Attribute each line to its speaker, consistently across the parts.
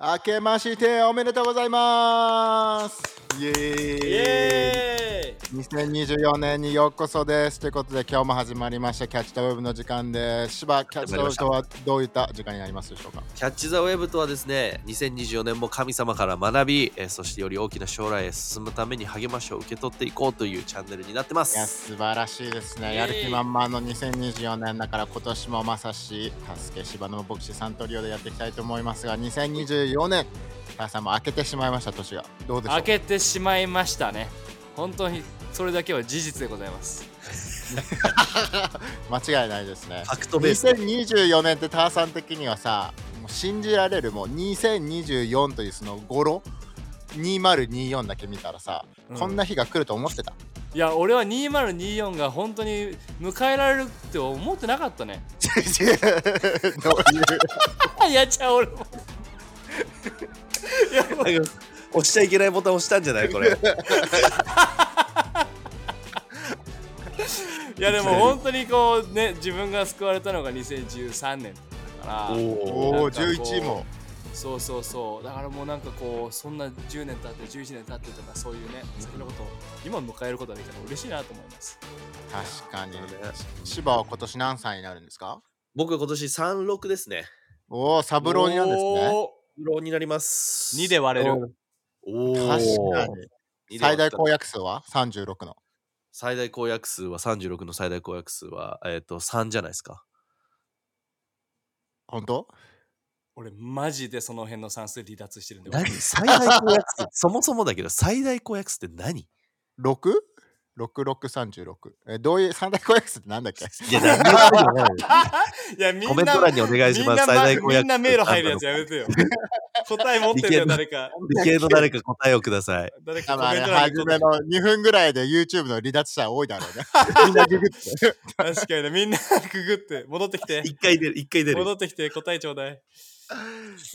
Speaker 1: 明けましておめでとうございます。イエーイ。
Speaker 2: イエーイ。
Speaker 1: 2024年にようこそです。ということで今日も始まりました。キャッチ・ザ・ウェブの時間です。芝キャッチ・ザ・ウェブとはどういった時間になりますでしょうか？
Speaker 3: キャッチ・ザ・ウェブとはですね、2024年も神様から学び、えーそしてより大きな将来へ進むために励ましを受け取っていこうというチャンネルになってま
Speaker 1: いや
Speaker 3: す。
Speaker 1: 素晴らしいですね。やる気満々の2024年だから今年もまさし助け芝の牧師さんトリオでやっていきたいと思いますが2024年。皆さんも明けてしまいました年が。どうでしょう？
Speaker 2: 開けてしまいましたね。本当にそれだけは事実でございます。
Speaker 1: 間違いないですね。
Speaker 3: ファクトベース。
Speaker 1: 2024年ってターさん的にはさもう信じられるもう2024というその語呂？2024だけ見たらさ、
Speaker 2: うん。
Speaker 1: こんな日が来ると思ってた？
Speaker 2: いや俺は2024が本当に迎えられるって思ってなかったね。
Speaker 1: どうい
Speaker 2: やっちゃう俺も。いやもう
Speaker 3: なんか押しちゃいけないボタン押したんじゃない？これ。
Speaker 2: いやでも本当にこうね自分が救われたのが2013年だから。
Speaker 1: お
Speaker 3: お
Speaker 1: お
Speaker 2: なんかこう
Speaker 1: 11も。
Speaker 2: そうそうそう。だからもうなんかこうそんな10年経って11年経ってとかそういうね先のことを今迎えることができたら嬉しいなと思います。
Speaker 1: 確かに。芝は今年何歳になるんですか？
Speaker 3: 僕今年36ですね。
Speaker 1: おおサブローになんですね
Speaker 3: ロになります。
Speaker 2: 2で割れる。
Speaker 3: おお。
Speaker 1: 確かに。
Speaker 3: に
Speaker 1: 最大公約数は？36の。
Speaker 3: 最大公約数は36の最大公約数は、えっ、と3じゃないですか。
Speaker 1: 本当？
Speaker 2: 俺マジでその辺の算数離脱してるんで。
Speaker 3: 何？最大公約数？そもそもだけど最大公約数って何
Speaker 1: ？6? 6636えどういう三大公約数ってなんだっけ？
Speaker 3: いや、いよ。
Speaker 2: いやみんな
Speaker 3: コメント欄にお願いします。
Speaker 2: みんな
Speaker 3: 最大公約数。
Speaker 2: みんな迷路入るやつやめてよ。答え持ってるよ誰か。
Speaker 3: 理系の誰か答えをください。
Speaker 2: 誰かコメント欄に。
Speaker 1: 初めの2分ぐらいで YouTube の離脱者多いだろうね。みんなググって。
Speaker 2: 確かにね。みんなくぐって。戻ってきて。
Speaker 3: 一回出る、一回出る。
Speaker 2: 戻ってきて。答えちょうだい。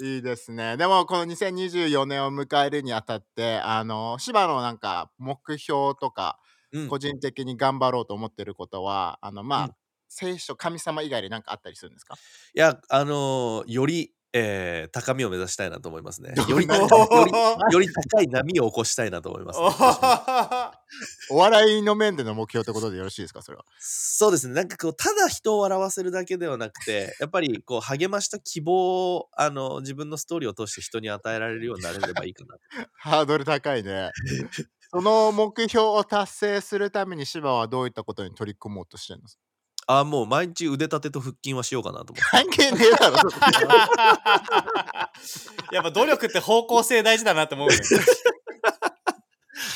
Speaker 1: いいですね。でもこの2024年を迎えるにあたってあの芝のなんか目標とか
Speaker 3: うん
Speaker 1: 個人的に頑張ろうと思ってることは、あのまあ、
Speaker 3: うん
Speaker 1: 聖書神様以外で何かあったりするんですか？
Speaker 3: いや、あのーより、えー高みを目指したいなと思いますね。より、より、より高い波を起こしたいなと思います、ね。
Speaker 1: お笑いの面での目標ってことでよろしいですか？それは。
Speaker 3: そうですね。なんかこう、ただ人を笑わせるだけではなくて、やっぱりこう、励ました希望を、あの、自分のストーリーを通して人に与えられるようになれればいいかな。
Speaker 1: ハードル高いね。その目標を達成するために芝はどういったことに取り組もうとしてるんですか
Speaker 3: あもう毎日腕立てと腹筋はしようかなと思って。
Speaker 1: 関係ねえだろ。
Speaker 2: やっぱ努力って方向性大事だなって思うよ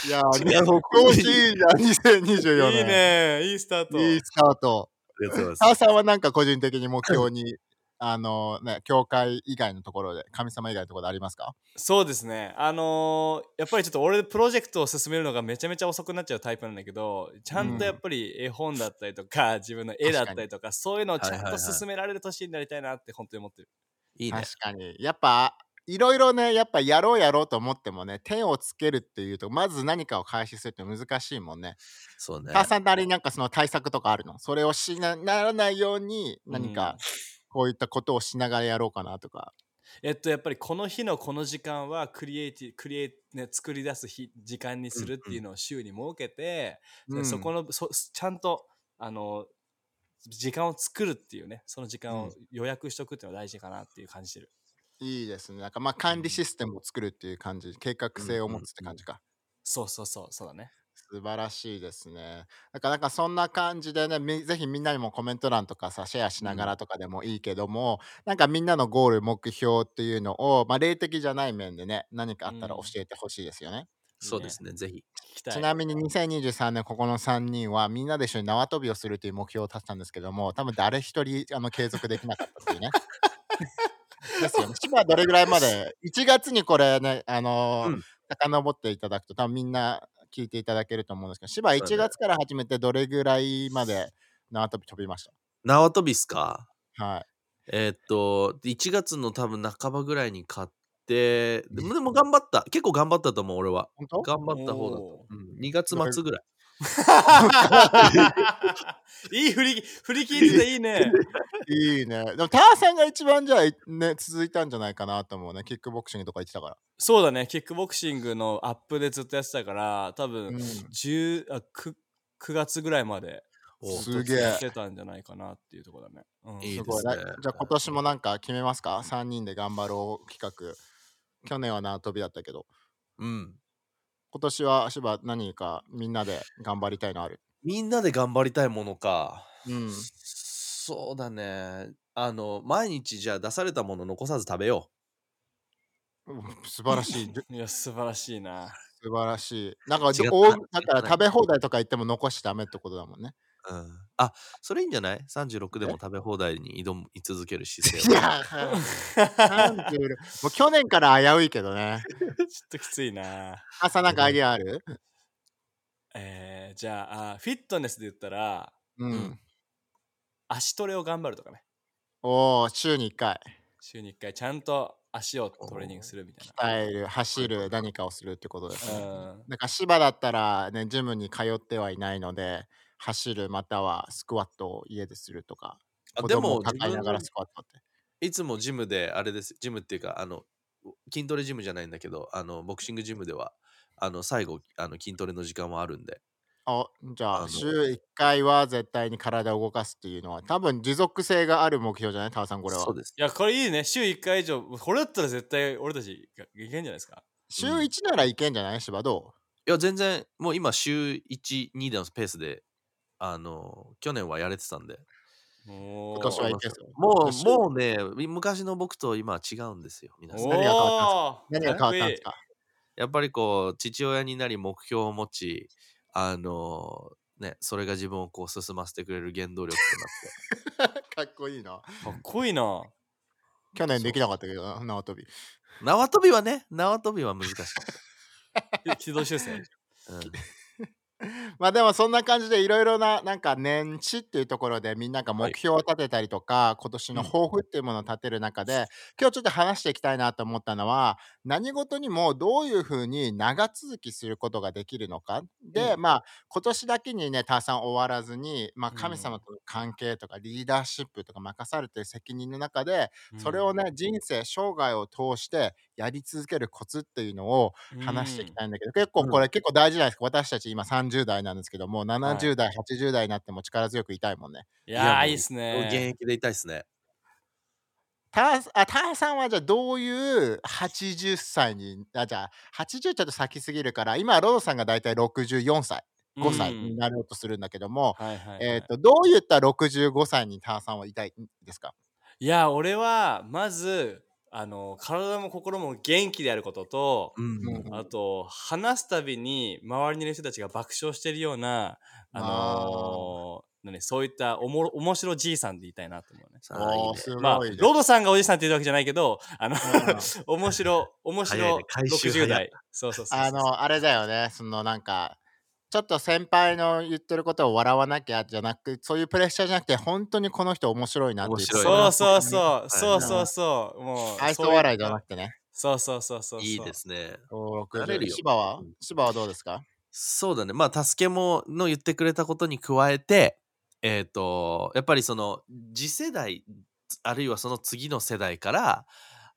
Speaker 1: いや
Speaker 3: 違う方向
Speaker 1: 調子 いいじゃん2024年。
Speaker 2: いいねいいスタート
Speaker 1: いいスタート。
Speaker 3: ありがとうございます
Speaker 1: ターさんはなんか個人的に目標に、あのね、教会以外のところで、神様以外のところでありますか？
Speaker 2: そうですねあのーやっぱりちょっと俺プロジェクトを進めるのがめちゃめちゃ遅くなっちゃうタイプなんだけどちゃんとやっぱり絵本だったりとか、自分の絵だったりとかそういうのをちゃんと進められる年になりたいなって本当に思ってる
Speaker 3: いいね
Speaker 1: 確。かに。やっぱ、いろいろね、やっぱやろうやろうと思ってもね、点をつけるっていうと、まず何かを開始するって難しいもんね。
Speaker 3: そうね
Speaker 1: タ。ーさんなりになんかその対策とかあるの？それをしなならないように、何かこういったことをしながらやろうかなとか。
Speaker 2: えっとやっぱりこの日のこの時間はクリエイティクリエイね作り出す日時間にするっていうのを週に設けて、でそこ
Speaker 1: の、
Speaker 2: のそちゃんとあの時間を作るっていうねその時間を予約しとくっていうのが大事かなっていう感じてる、
Speaker 1: いいですね。なんかまあ管理システムを作るっていう感じ、計画性を持つって感じか。
Speaker 2: そうそうそうそうだね
Speaker 1: 素晴らしいですね。だからなんかそんな感じでね、みぜひみんなにもコメント欄とかさ、シェアしながらとかでもいいけども、なんかみんなのゴール、目標っていうのを、まあ、霊的じゃない面でね、何かあったら教えてほしいですよね。
Speaker 3: そうですね。ぜひ。
Speaker 2: 聞きたい
Speaker 1: ちなみに2023年ここの3人はみんなで一緒に縄跳びをするという目標を立てたんですけども多分誰一人あの継続できなかったっていうね。ですよね。千葉はどれぐらいまで1月にこれね、あのー
Speaker 3: うん
Speaker 1: 遡っていただくと多分みんな聞いていただけると思うんですけど、千葉1
Speaker 3: そうだね
Speaker 1: 月から始めてどれぐらいまで縄跳び飛びまし
Speaker 3: 縄跳びっすか？
Speaker 1: たはい。
Speaker 3: えーっと、1月の多分半ばぐらいに買って、でもでも頑張った。結構頑張ったと思う、俺は。
Speaker 1: 本当？
Speaker 3: 頑張った方だと
Speaker 2: お。
Speaker 3: うん、2月末ぐらい。
Speaker 2: いい振り振り切りでいいね
Speaker 1: いいね。でも、ターさんが一番じゃあ、ね、続いたんじゃないかなと思うね。キックボクシングとか言ってたから。
Speaker 2: そうだね、キックボクシングのアップでずっとやってたから、多分、
Speaker 1: うん
Speaker 2: 10あ 9, 9月ぐらいまで
Speaker 3: お
Speaker 1: すげえ
Speaker 2: やってたんじゃないかなっていうところだね。うん、
Speaker 3: いい。ですね
Speaker 1: なじゃあ今年もなんか決めますか ?3 人で頑張ろう企画。去年は縄跳びだったけど。
Speaker 3: うん。
Speaker 1: 今年は芝何かみんなで頑張りたいのある？
Speaker 3: みんなで頑張りたいものか。
Speaker 1: うん。
Speaker 3: そうだね。あの、毎日じゃあ出されたもの残さず食べよ
Speaker 1: うん素晴らしい。
Speaker 2: いや、素晴らしいな。
Speaker 1: 素晴らしい。なんか
Speaker 3: 違った
Speaker 1: おだから食べ放題とか言っても残しちゃダメってことだもんね。
Speaker 3: う。うん。あ、それいいんじゃない ?36 でも食べ放題に挑む続ける 姿
Speaker 1: い
Speaker 3: 勢を。
Speaker 1: や、30 もう去年から危ういけどね。
Speaker 2: ちょっときついな。
Speaker 1: 朝なんかアイデアある？
Speaker 2: えー、じゃああ、フィットネスで言ったら、
Speaker 1: うん。
Speaker 3: うん
Speaker 2: 足トレを頑張るとかね。
Speaker 1: おお、週に1回。
Speaker 2: 週に1回ちゃんと足をトレーニングするみたい
Speaker 1: 鍛える、走る、何かをするってことですね。
Speaker 2: な。うん。
Speaker 1: なんか芝だったらね、ジムに通ってはいないので、走るまたはスクワットを家でするとか、
Speaker 3: でも
Speaker 1: ながら
Speaker 3: 自
Speaker 1: スクワットって。
Speaker 3: いつもジムで、あれです。ジムっていうか、あの、筋トレジムじゃないんだけど、あの、ボクシングジムでは、あの、最後、あの筋トレの時間もあるんで。
Speaker 1: あじゃあ
Speaker 3: あの
Speaker 1: 週1回は絶対に体を動かすっていうのは多分持続性がある目標じゃない？タワさんこれは
Speaker 3: そうです。
Speaker 2: いや、これいいね。週1回以上。これだったら絶対俺たちがいけんじゃないですか？
Speaker 1: 週1ならいけんじゃない？芝ど
Speaker 3: いや、全然、もう今、週1、2でのペースで、あの、去年はやれてたんで。
Speaker 2: 今
Speaker 1: 今年はいけそう
Speaker 3: も
Speaker 1: 週
Speaker 3: う、もうね、昔の僕と今は違うんですよ、皆さん。
Speaker 1: 何が変わ
Speaker 2: 何
Speaker 1: 何が変わったんですか？
Speaker 3: やっぱりこう、父親になり目標を持ち、あの、ね、それが自分をこう進ませてくれる原動力となって。
Speaker 1: かっこいいな
Speaker 2: かっこいいな。
Speaker 1: 去年できなかったけどな縄跳び
Speaker 3: 縄跳びはね、縄跳びは難しかっ
Speaker 2: 軌道 修正？
Speaker 3: た。うん
Speaker 1: まあでもそんな感じでいろいろななんか年始っていうところでみんなが目標を立てたりとか、今年の抱負っていうものを立てる中で、今日ちょっと話していきたいなと思ったのは何事にもどういうふうに長続きすることができるのか。で、
Speaker 3: う
Speaker 1: まあ今年だけにねたくさん終わらずに、まあ、
Speaker 2: うん
Speaker 1: 神様との関係とかリーダーシップとか任されてる責任の中で、それをね人生生涯を通してやり続けるコツっていうのを話していきたいんだけど、結構これ結構大事じゃないですか。私たち今30代なんですけども70代、80代になっても力強くいたいもんね。
Speaker 2: いやいいっす
Speaker 3: 現
Speaker 2: ね。
Speaker 3: 役でいたいですね。
Speaker 1: ターあターさんはじゃあどういう80歳にあじゃあ80ちょっと先すぎるから今ロードさんが大体64歳5歳
Speaker 2: うん
Speaker 1: になろうとするんだけども、
Speaker 2: はいはいはい、
Speaker 1: えー、とどういった65歳にターさんはいたいですか？
Speaker 2: いや、俺は、まず、あの、体も心も元気であることと、
Speaker 3: うん
Speaker 1: うん
Speaker 2: あと、話すたびに周りにいる人たちが爆笑してるような、あのー。何そういったおもろ面白じいさんで言いたいなと思うね。
Speaker 3: さあい
Speaker 2: まあ、ロードさんがおじさんって言うわけじゃないけど、あの
Speaker 1: ん、
Speaker 2: 面白、面白
Speaker 3: 早いね。回収早
Speaker 2: 60
Speaker 3: い
Speaker 2: 代。そうそうそうそう。
Speaker 1: あのあれだよね。そのなんかちょっと先輩の言ってることを笑わなきゃじゃなくそういうプレッシャーじゃなくて本当にこの人面白いなっていう
Speaker 2: そうそう
Speaker 3: い
Speaker 2: そう、そうそうそう、もう、
Speaker 1: 愛
Speaker 2: そう
Speaker 1: 笑いじゃなくてね。
Speaker 2: そうそうそうそう。そう。
Speaker 3: いいですね。
Speaker 1: おー
Speaker 3: なれるよ。
Speaker 1: 芝は？
Speaker 3: うん。
Speaker 1: 芝はどうですか？
Speaker 3: そうだね。まあ、助けもの言ってくれたことに加えて、えっ、と、やっぱりその、次世代、あるいはその次の世代から、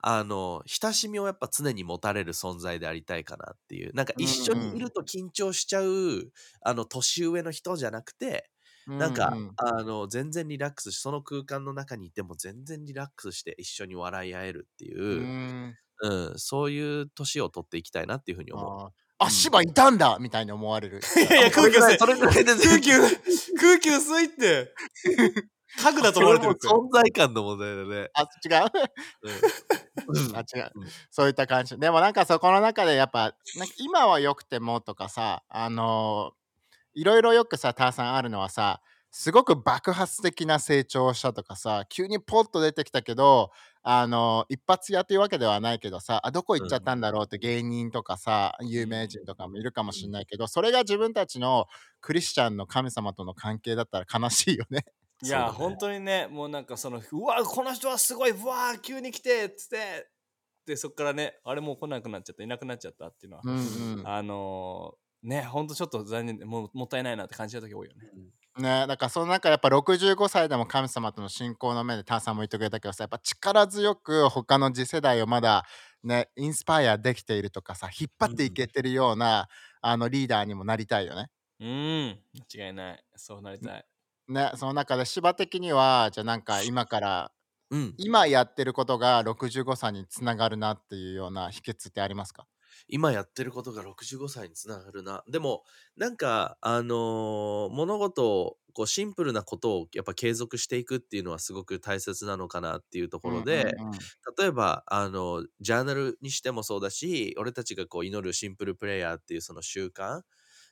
Speaker 3: あの、親しみをやっぱ常に持たれる存在でありたいかなっていう。なんか一緒にいると緊張しちゃう、あの、年上の人じゃなくて、なんか、
Speaker 1: うう
Speaker 3: あの、全然リラックスし、その空間の中にいても全然リラックスして一緒に笑い合えるっていうう、
Speaker 1: ん
Speaker 3: うん、そういう年を取っていきたいなっていうふうに思う。
Speaker 1: あ芝いたんだみたいに思われる
Speaker 2: いやいや、空気薄い。空気、空気薄いって。家具だと思われてる
Speaker 3: 存在感の問題だね。
Speaker 1: あ違う？
Speaker 3: うん。
Speaker 1: あ違う、
Speaker 3: うん。
Speaker 1: そういった感じ。でもなんかそこの中でやっぱなんか今は良くてもとかさあのーいろいろよくさターさんあるのはさすごく爆発的な成長をしたとかさ急にポッと出てきたけどあのー一発屋というわけではないけどさあどこ行っちゃったんだろうって芸人とかさ有名人とかもいるかもしれないけどそれが自分たちのクリスチャンの神様との関係だったら悲しいよね。
Speaker 2: いや、
Speaker 3: ね
Speaker 2: 本当にね、もうなんかその、うわ、この人はすごい、うわ、急に来てっつって、で、そっからね、あれもう来なくなっちゃった、いなくなっちゃったっていうのは、
Speaker 1: うんうん。
Speaker 2: あのーね、ほんとちょっと残念でもうもったいないなって感じた時多いよね。
Speaker 1: うねだからその中やっぱ65歳でも神様との信仰の面でタンさんも言ってくれたけどさやっぱ力強く他の次世代をまだねインスパイアできているとかさ引っ張っていけてるような、あのリーダーにもなりたいよね。
Speaker 2: うん間違いない。そうなりたい
Speaker 1: ねその中で芝的にはじゃあなんか今から
Speaker 3: うん。
Speaker 1: 今やってることが65歳につながるなっていうような秘訣ってありますか？
Speaker 3: 今やってることが65歳につながるな。でも、なんか、あのー物事を、こう、シンプルなことをやっぱ継続していくっていうのはすごく大切なのかなっていうところで、例えば、あの、ジャーナルにしてもそうだし、俺たちがこう、祈るシンプルプレイヤーっていうその習慣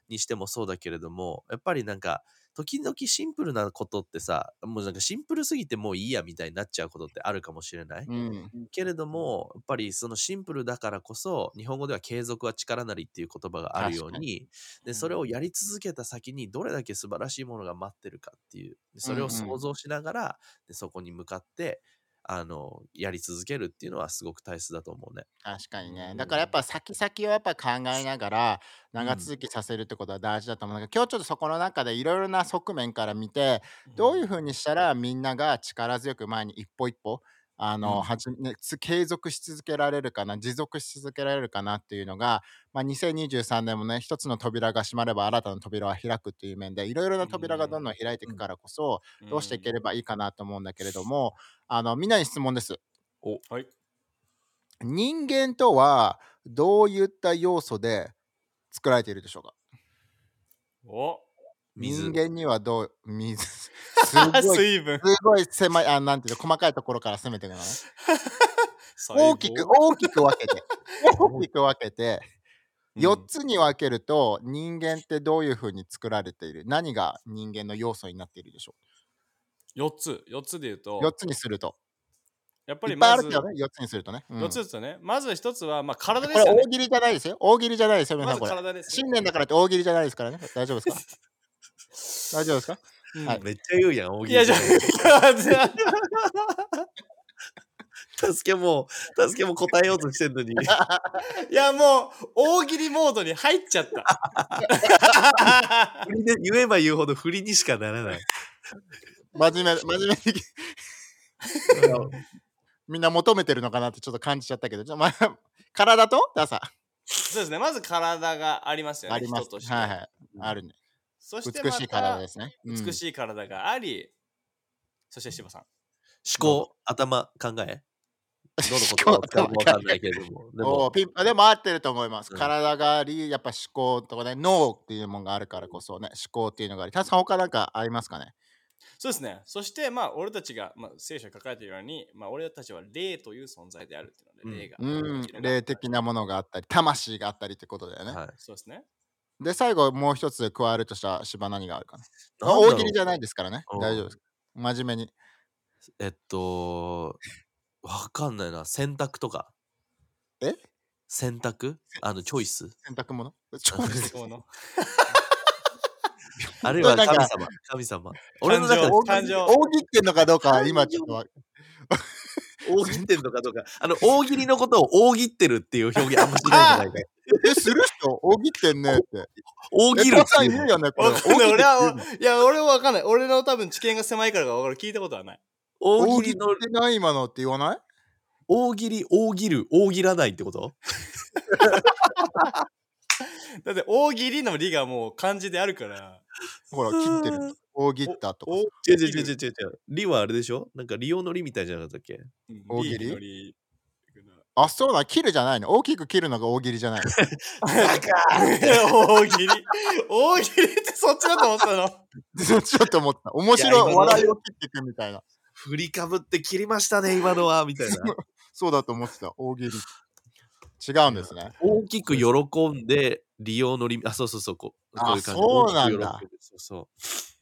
Speaker 3: にしてもそうだけれども、やっぱりなんか、時々シンプルなことってさ、もうなんかシンプルすぎてもういいやみたいになっちゃうことってあるかもしれない？
Speaker 1: うん。
Speaker 3: けれども、やっぱりそのシンプルだからこそ、日本語では継続は力なりっていう言葉があるよう
Speaker 1: 確
Speaker 3: に、でそれをやり続けた先にどれだけ素晴らしいものが待ってるかっていう、でそれを想像しながら、でそこに向かって、あの、やり続けるっていうのはすごく大切だと思うね。
Speaker 1: 確かにね。だからやっぱ先々をやっぱ考えながら長
Speaker 3: うん
Speaker 1: 続きさせるってことは大事だと思うんだけど、今日ちょっとそこの中でいろいろな側面から見てどういうふうにしたらみんなが力強く前に一歩一歩あの、
Speaker 3: うん。
Speaker 1: はじ継続し続けられるかな持続し続けられるかなっていうのが、まあ、2023年もね一つの扉が閉まれば新たな扉は開くっていう面でいろいろな扉がどんどん開いていくからこそ、どうしていければいいかなと思うんだけれどもあのみんなに質問です。
Speaker 2: はい。
Speaker 1: 人間とはどういった要素で作られているでしょうか？
Speaker 2: お。
Speaker 3: 水
Speaker 1: 人間にはどう水。すごいす
Speaker 2: 水分。
Speaker 1: ごい狭いあなんていうの細かいところから攻めていくのね。大きく大きく分けて。大きく分けて4つに分けると人間ってどういうふうに作られている？何が人間の要素になっているでしょ
Speaker 2: 4つ。4つで言うと
Speaker 1: う4つにすると。
Speaker 2: やっぱ
Speaker 1: いっぱいあ
Speaker 2: りまず
Speaker 1: るけどね4つにするとね、うん。
Speaker 2: 4つですよね。まず1つはまあ体で
Speaker 1: こ
Speaker 2: すよね。
Speaker 1: れ大喜利じゃないですよ。大喜利じゃないですよ皆さんこれ新年だからって大喜利じゃないですからね。大丈夫ですか？大丈夫ですか？
Speaker 2: うん。
Speaker 1: はい。
Speaker 3: めっちゃ言うやん、大喜利
Speaker 2: いやじゃ
Speaker 3: 助けも、助けも答えようとしてんのに。
Speaker 2: いやもう大喜利モードに入っちゃった。
Speaker 3: 振りで言えば言うほど振りにしかならない。
Speaker 1: 真面目真面目に。みんな求めてるのかなってちょっと感じちゃったけど、じゃあまあ、体とダサ。
Speaker 2: そうですね。まず体がありますよね
Speaker 1: あります。
Speaker 2: 人として、
Speaker 1: はいはい。あるね。
Speaker 2: そして
Speaker 1: 美しい体ですね。
Speaker 2: 美しい体があり、そして柴さん
Speaker 3: 思考、頭、考え？どの言葉を使うかわかんないけれども。で
Speaker 1: でも
Speaker 3: も、
Speaker 1: ピンでも合ってると思います。
Speaker 3: うん
Speaker 1: 体があり、やっぱ思考とかね、脳っていうものがあるからこそね、思考っていうのがあり。たださん、他なんかありますかね？
Speaker 2: そうですねそしてまあ俺たちが、まあ、聖書に書かれているように、まあ、俺たちは霊という存在であるっていうので、霊が
Speaker 1: うん霊的なものがあったり、魂があったりってことだよね。
Speaker 3: はい。
Speaker 2: そうですね
Speaker 1: で、最後もう一つ加えるとしたら、芝何があるかな？大喜利じゃないですからね。
Speaker 3: うん
Speaker 1: 大丈夫です。真面目に。
Speaker 3: えっと、わかんないな。選択とか。
Speaker 1: え？
Speaker 3: 選択？あの、チョイス？
Speaker 1: 洗濯物チョイス
Speaker 2: この？
Speaker 3: あるいは神様。神様。俺の中で
Speaker 1: 大喜利ってんのかどうかは今ちょっとわ
Speaker 3: 大喜ってんのかどうか。あの、大喜利のことを大喜ってるっていう表現あんましないんじゃないか。い。
Speaker 1: え、する人？大喜ってんねって。
Speaker 3: 大喜るっていう。
Speaker 1: 言うよね、
Speaker 2: 俺は
Speaker 1: 大喜利って
Speaker 2: いや俺は分かんない。俺の多分知見が狭いからか分かる。聞いたことはない。
Speaker 3: 大
Speaker 1: 大喜利
Speaker 3: 喜利の、
Speaker 1: ってない今のって言わない？
Speaker 3: 大喜利、大喜る、大喜らないってこと？
Speaker 2: だって大喜利の利がもう漢字であるから
Speaker 1: ほら、切ってる。大喜ったとか。
Speaker 3: 違う違う違う違う違う。利はあれでしょ？なんか利用の利みたいじゃなかったっけ？
Speaker 2: うん
Speaker 1: 大喜利
Speaker 2: 利の利
Speaker 1: あ、そうだ、切るじゃないの。大きく切るのが大喜利じゃないの。
Speaker 2: 大喜利大喜利ってそっちだと思ったの？
Speaker 1: ちょっと思った。面
Speaker 3: いや
Speaker 1: 白い
Speaker 3: 今の
Speaker 1: 笑いを切っていくみたいな。
Speaker 3: 振りかぶって切りましたね、今のは、みたいな。
Speaker 1: そうだと思ってた。大喜利。違うんですね。
Speaker 3: 大きく喜んで、利用の利、あ、そうそうそう、こうこういう感じ。
Speaker 1: あそうなんだ
Speaker 3: そうそう。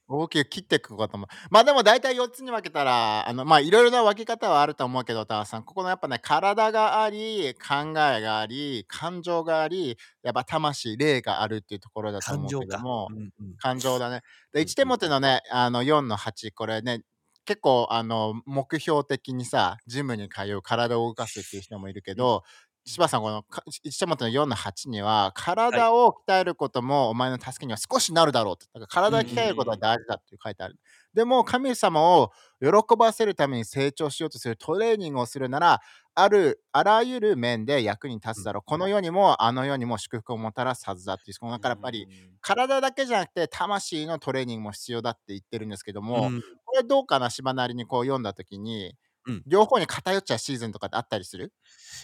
Speaker 1: 大きく切っていくことも。まあでも大体4つに分けたら、あのまあいろいろな分け方はあると思うけど、タワさん、ここのやっぱね、体があり、考えがあり、感情があり、やっぱ魂、霊があるっていうところだと思う
Speaker 3: 感情か。
Speaker 1: けども、
Speaker 3: うんうん
Speaker 1: 感情だね。で、
Speaker 3: うん
Speaker 1: 1手モてのね、あの4の8、これね、結構あの目標的にさ、ジムに通う、体を動かすっていう人もいるけど、柴さん、このか一手元の4の8には、体を鍛えることもお前の助けには少しなるだろうって。だから体を鍛えることは大事だって書いてある。でも、神様を喜ばせるために成長しようとするトレーニングをするなら、ある、あらゆる面で役に立つだろう。この世にも、あの世にも祝福をもたらすはずだっていう。このだからやっぱり、体だけじゃなくて、魂のトレーニングも必要だって言ってるんですけども、
Speaker 3: うん
Speaker 1: これどうかな、柴なりにこう読んだときに、
Speaker 3: うん。
Speaker 1: 両方に偏っちゃうシーズンとかってあったりする？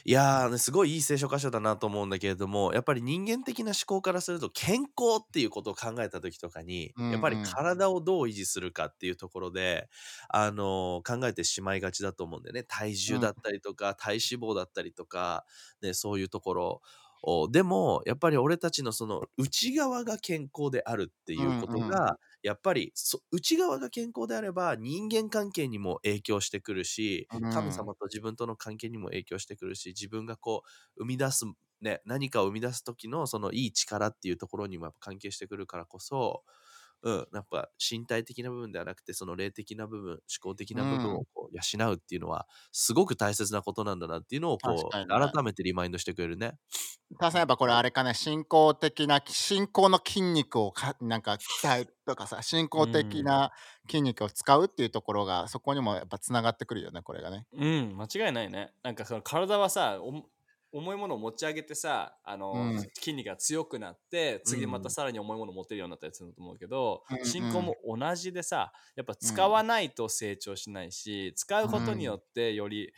Speaker 3: いやー、ね、すごいいい聖書箇所だなと思うんだけれどもやっぱり人間的な思考からすると健康っていうことを考えた時とかに、
Speaker 1: うんうん。
Speaker 3: やっぱり体をどう維持するかっていうところで、あのー考えてしまいがちだと思うんだよね。体重だったりとか、体脂肪だったりとか、ね、そういうところ。をでもやっぱり俺たちのその内側が健康であるっていうことが、
Speaker 1: うん。うん
Speaker 3: やっぱりそ内側が健康であれば人間関係にも影響してくるし、
Speaker 1: うん。
Speaker 3: 神様と自分との関係にも影響してくるし自分がこう生み出す、ね、何かを生み出す時のそのいい力っていうところにもやっぱ関係してくるからこそ、うん、やっぱ身体的な部分ではなくてその霊的な部分思考的な部分をこう養うっていうのはすごく大切なことなんだなっていうのをこう、改めてリマインドしてくれるね。
Speaker 1: ただやっぱこれあれかね、進行的な、進行の筋肉をかなんか鍛えるとかさ、進行的な筋肉を使うっていうところが、そこにもやっぱつながってくるよね、これがね。
Speaker 2: うん、間違いないね。なんかその体はさ、お重いものを持ち上げてさ、あの、
Speaker 1: うん。
Speaker 2: 筋肉が強くなって、次またさらに重いものを持てるようになったりすると思うけど、
Speaker 1: うんうん。
Speaker 2: 進行も同じでさ、やっぱ使わないと成長しないし、使うことによってより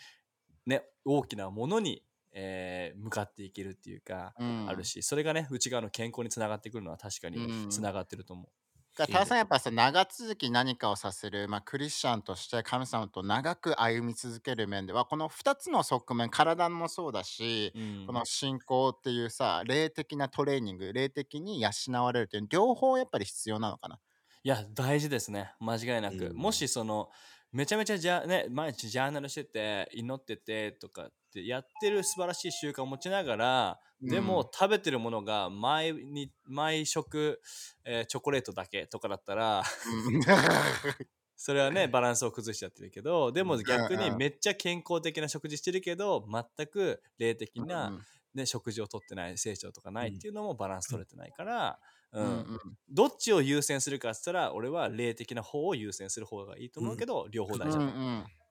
Speaker 2: ね、大きなものに、えー向かっていけるっていうか、
Speaker 1: うん。
Speaker 2: あるし、それがね、内側の健康につながってくるのは確かに
Speaker 1: うん。
Speaker 2: つながってると思う。
Speaker 1: 多田さんやっぱさ長続き何かをさせる、まあ、クリスチャンとして神様と長く歩み続ける面ではこの2つの側面体もそうだし、
Speaker 2: うん
Speaker 1: この信仰っていうさ霊的なトレーニング霊的に養われるっていう両方やっぱり必要なのかな。
Speaker 2: いや、大事ですね。間違いなく。
Speaker 3: うん
Speaker 2: もしその、めちゃめちゃじゃ、ね、毎日ジャーナルしてて、祈っててとかってやってる素晴らしい習慣を持ちながら、で
Speaker 1: うん。
Speaker 2: も食べてるものが毎に毎食、えーチョコレートだけとかだったら、
Speaker 1: うん。
Speaker 2: それはね、バランスを崩しちゃってるけど、でも逆に
Speaker 1: うん。うん。
Speaker 2: めっちゃ健康的な食事してるけど、全く霊的な、
Speaker 1: うん
Speaker 2: ね、食事をとってない、成長とかないっていうのもバランス取れてないから、う
Speaker 1: うんん。
Speaker 2: どっちを優先するかって言ったら俺は霊的な方を優先する方がいいと思うけど、両方
Speaker 1: うん
Speaker 2: 大事だう、